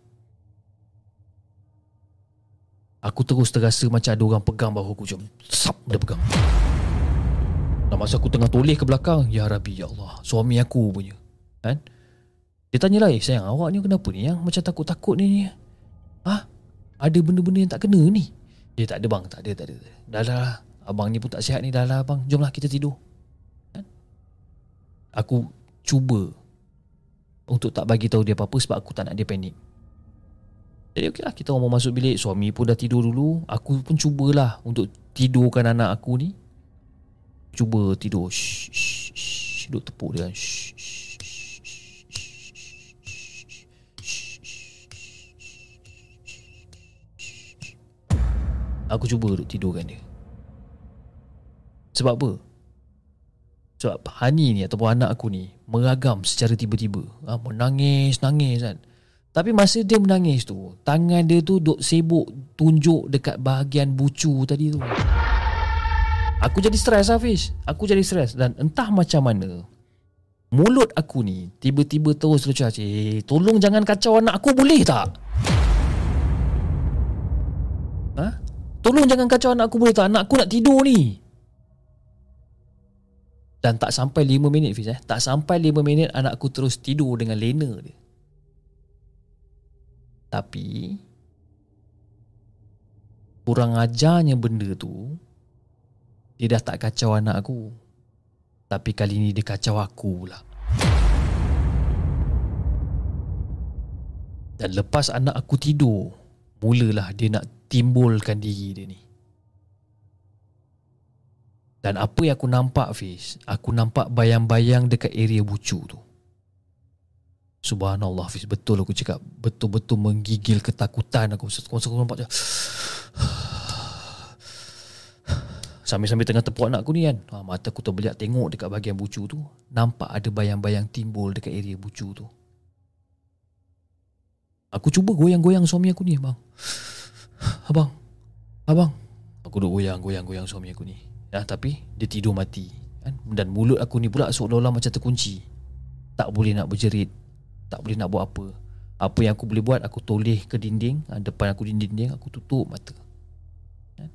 Aku terus terasa macam ada orang pegang bahu aku Macam sap dia pegang. Dan masa aku tengah toleh ke belakang Ya Rabbi Ya Allah Suami aku punya. Kan? Dia tanya lah eh, Sayang awak ni kenapa ni? Yang macam takut-takut ni Ha? Ada benda-benda yang tak kena ni? Dia tak ada bang. Tak ada tak ada. Dah lah Abang ni pun tak sihat ni Dah lah bang Jomlah kita tidur. Kan? Aku cuba untuk tak bagi tahu dia apa-apa sebab aku tak nak dia panik. Jadi okeylah kita orang mau masuk bilik, suami pun dah tidur dulu, aku pun cubalah untuk tidurkan anak aku ni. Cuba tidur. Shh, shh, shh, duduk tepuk dia. Shh, shh, Aku cuba duduk tidurkan dia. Sebab apa? Sebab Hani ni ataupun anak aku ni meragam secara tiba-tiba. Ha, menangis, nangis kan. Tapi masa dia menangis tu, tangan dia tu duk sibuk tunjuk dekat bahagian bucu tadi tu. Aku jadi stres Hafiz. Aku jadi stres dan entah macam mana mulut aku ni tiba-tiba terus lucah. Eh, tolong jangan kacau anak aku boleh tak? Ha? Tolong jangan kacau anak aku boleh tak? Anak aku nak tidur ni. Dan tak sampai 5 minit Fiz eh. Tak sampai 5 minit anak aku terus tidur dengan lena dia. Tapi kurang ajarnya benda tu dia dah tak kacau anak aku. Tapi kali ni dia kacau aku pula. Dan lepas anak aku tidur, mulalah dia nak timbulkan diri dia ni. Dan apa yang aku nampak Fiz Aku nampak bayang-bayang dekat area bucu tu Subhanallah Fiz Betul aku cakap. Betul-betul menggigil ketakutan aku. Masa aku nampak Sambil-sambil tengah tepuk anak aku ni kan. Ha, Mata aku terbeliak tengok dekat bahagian bucu tu. Nampak ada bayang-bayang timbul dekat area bucu tu. Aku cuba goyang-goyang suami aku ni bang. Abang. Abang. Aku duduk goyang-goyang-goyang suami aku ni. Ya, tapi dia tidur mati kan? Dan mulut aku ni pula seolah-olah macam terkunci. Tak boleh nak berjerit Tak boleh nak buat apa Apa yang aku boleh buat Aku toleh ke dinding ha, Depan aku dinding Aku tutup mata kan?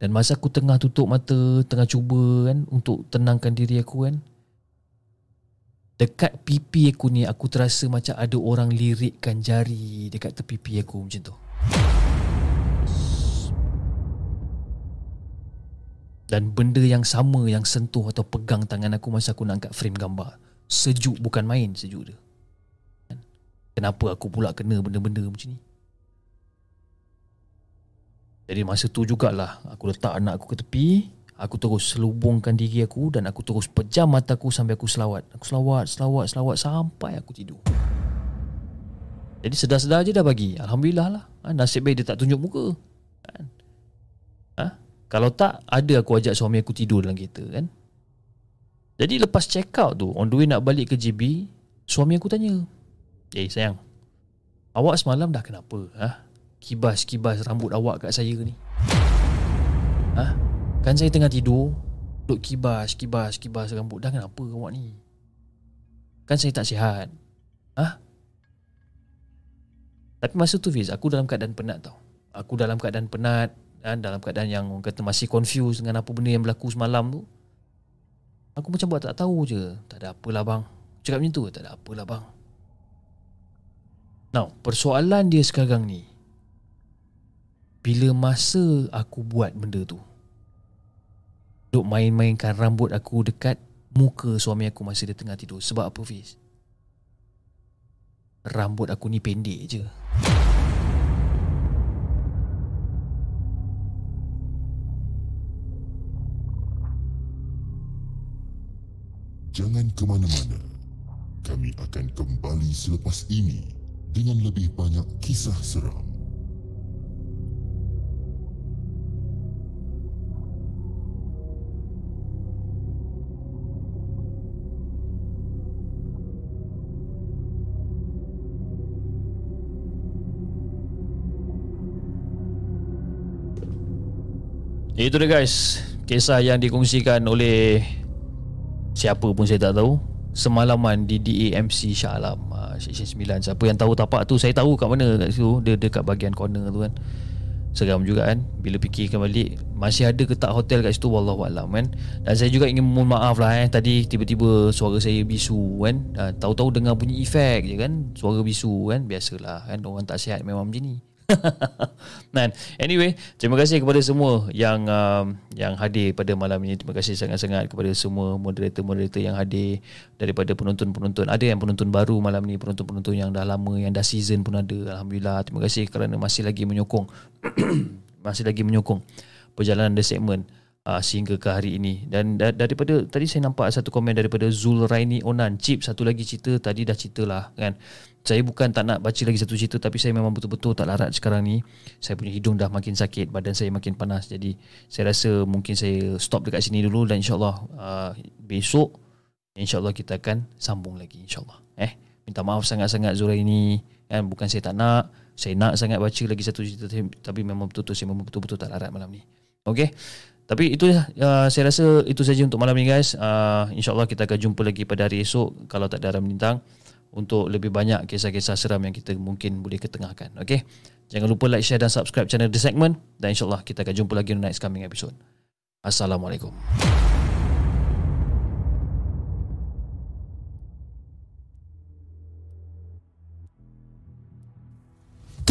Dan masa aku tengah tutup mata Tengah cuba kan Untuk tenangkan diri aku kan Dekat pipi aku ni Aku terasa macam ada orang lirikkan jari Dekat tepi pipi aku macam tu dan benda yang sama yang sentuh atau pegang tangan aku masa aku nak angkat frame gambar. Sejuk bukan main sejuk dia. Kenapa aku pula kena benda-benda macam ni? Jadi masa tu jugalah aku letak anak aku ke tepi, aku terus selubungkan diri aku dan aku terus pejam mata aku sampai aku selawat. Aku selawat, selawat, selawat sampai aku tidur. Jadi sedar-sedar je dah bagi. Alhamdulillah lah. Ha, nasib baik dia tak tunjuk muka. Kan? Ha? Kalau tak Ada aku ajak suami aku tidur dalam kereta kan Jadi lepas check out tu On the way nak balik ke JB Suami aku tanya Eh sayang Awak semalam dah kenapa ha? Kibas-kibas rambut awak kat saya ni ha? Kan saya tengah tidur Duk kibas, kibas, kibas rambut Dah kenapa awak ni Kan saya tak sihat ha? Tapi masa tu Fiz Aku dalam keadaan penat tau Aku dalam keadaan penat dan dalam keadaan yang orang kata masih confused dengan apa benda yang berlaku semalam tu aku macam buat tak tahu je. Tak ada apalah bang. Cakap macam tu tak ada apalah bang. Now persoalan dia sekarang ni bila masa aku buat benda tu duk main-mainkan rambut aku dekat muka suami aku masa dia tengah tidur. Sebab apa Fiz? Rambut aku ni pendek je Ke mana-mana. Kami akan kembali selepas ini dengan lebih banyak kisah seram. Itu dia guys Kisah yang dikongsikan oleh Siapa pun saya tak tahu Semalaman di DAMC Shah Alam uh, Section 9 Siapa yang tahu tapak tu Saya tahu kat mana kat situ. Dia dekat bahagian corner tu kan. Seram juga kan Bila fikirkan balik Masih ada ke tak hotel kat situ? Wallahualam kan? Dan saya juga ingin mohon maaf lah eh. Tadi tiba-tiba suara saya bisu kan? Uh, Tahu-tahu dengar bunyi efek je kan? Suara bisu kan? Biasalah kan? Orang tak sihat memang macam ni Man, anyway, terima kasih kepada semua yang um, yang hadir pada malam ini. Terima kasih sangat-sangat kepada semua moderator-moderator yang hadir daripada penonton-penonton. Ada yang penonton baru malam ini, penonton-penonton yang dah lama, yang dah season pun ada. Alhamdulillah. Terima kasih kerana masih lagi menyokong masih lagi menyokong perjalanan The Segment uh, sehingga ke hari ini. Dan da- daripada tadi saya nampak satu komen daripada Zul Raini Onan. Chip satu lagi cerita tadi dah cerita lah kan? Saya bukan tak nak baca lagi satu cerita tapi saya memang betul-betul tak larat sekarang ni. Saya punya hidung dah makin sakit badan saya makin panas. Jadi saya rasa mungkin saya stop dekat sini dulu dan insyaallah uh, besok insyaallah kita akan sambung lagi insyaallah. Eh minta maaf sangat-sangat Zura ini kan? Bukan saya tak nak saya nak sangat baca lagi satu cerita tapi memang betul-betul saya memang betul-betul tak larat malam ni. Okey tapi itu uh, saya rasa itu saja untuk malam ni guys uh, insyaallah kita akan jumpa lagi pada hari esok kalau tak ada aram bintang untuk lebih banyak kisah-kisah seram yang kita mungkin boleh ketengahkan. Okay? Jangan lupa like, share dan subscribe channel The Segment dan insyaAllah kita akan jumpa lagi di next coming episode. Assalamualaikum.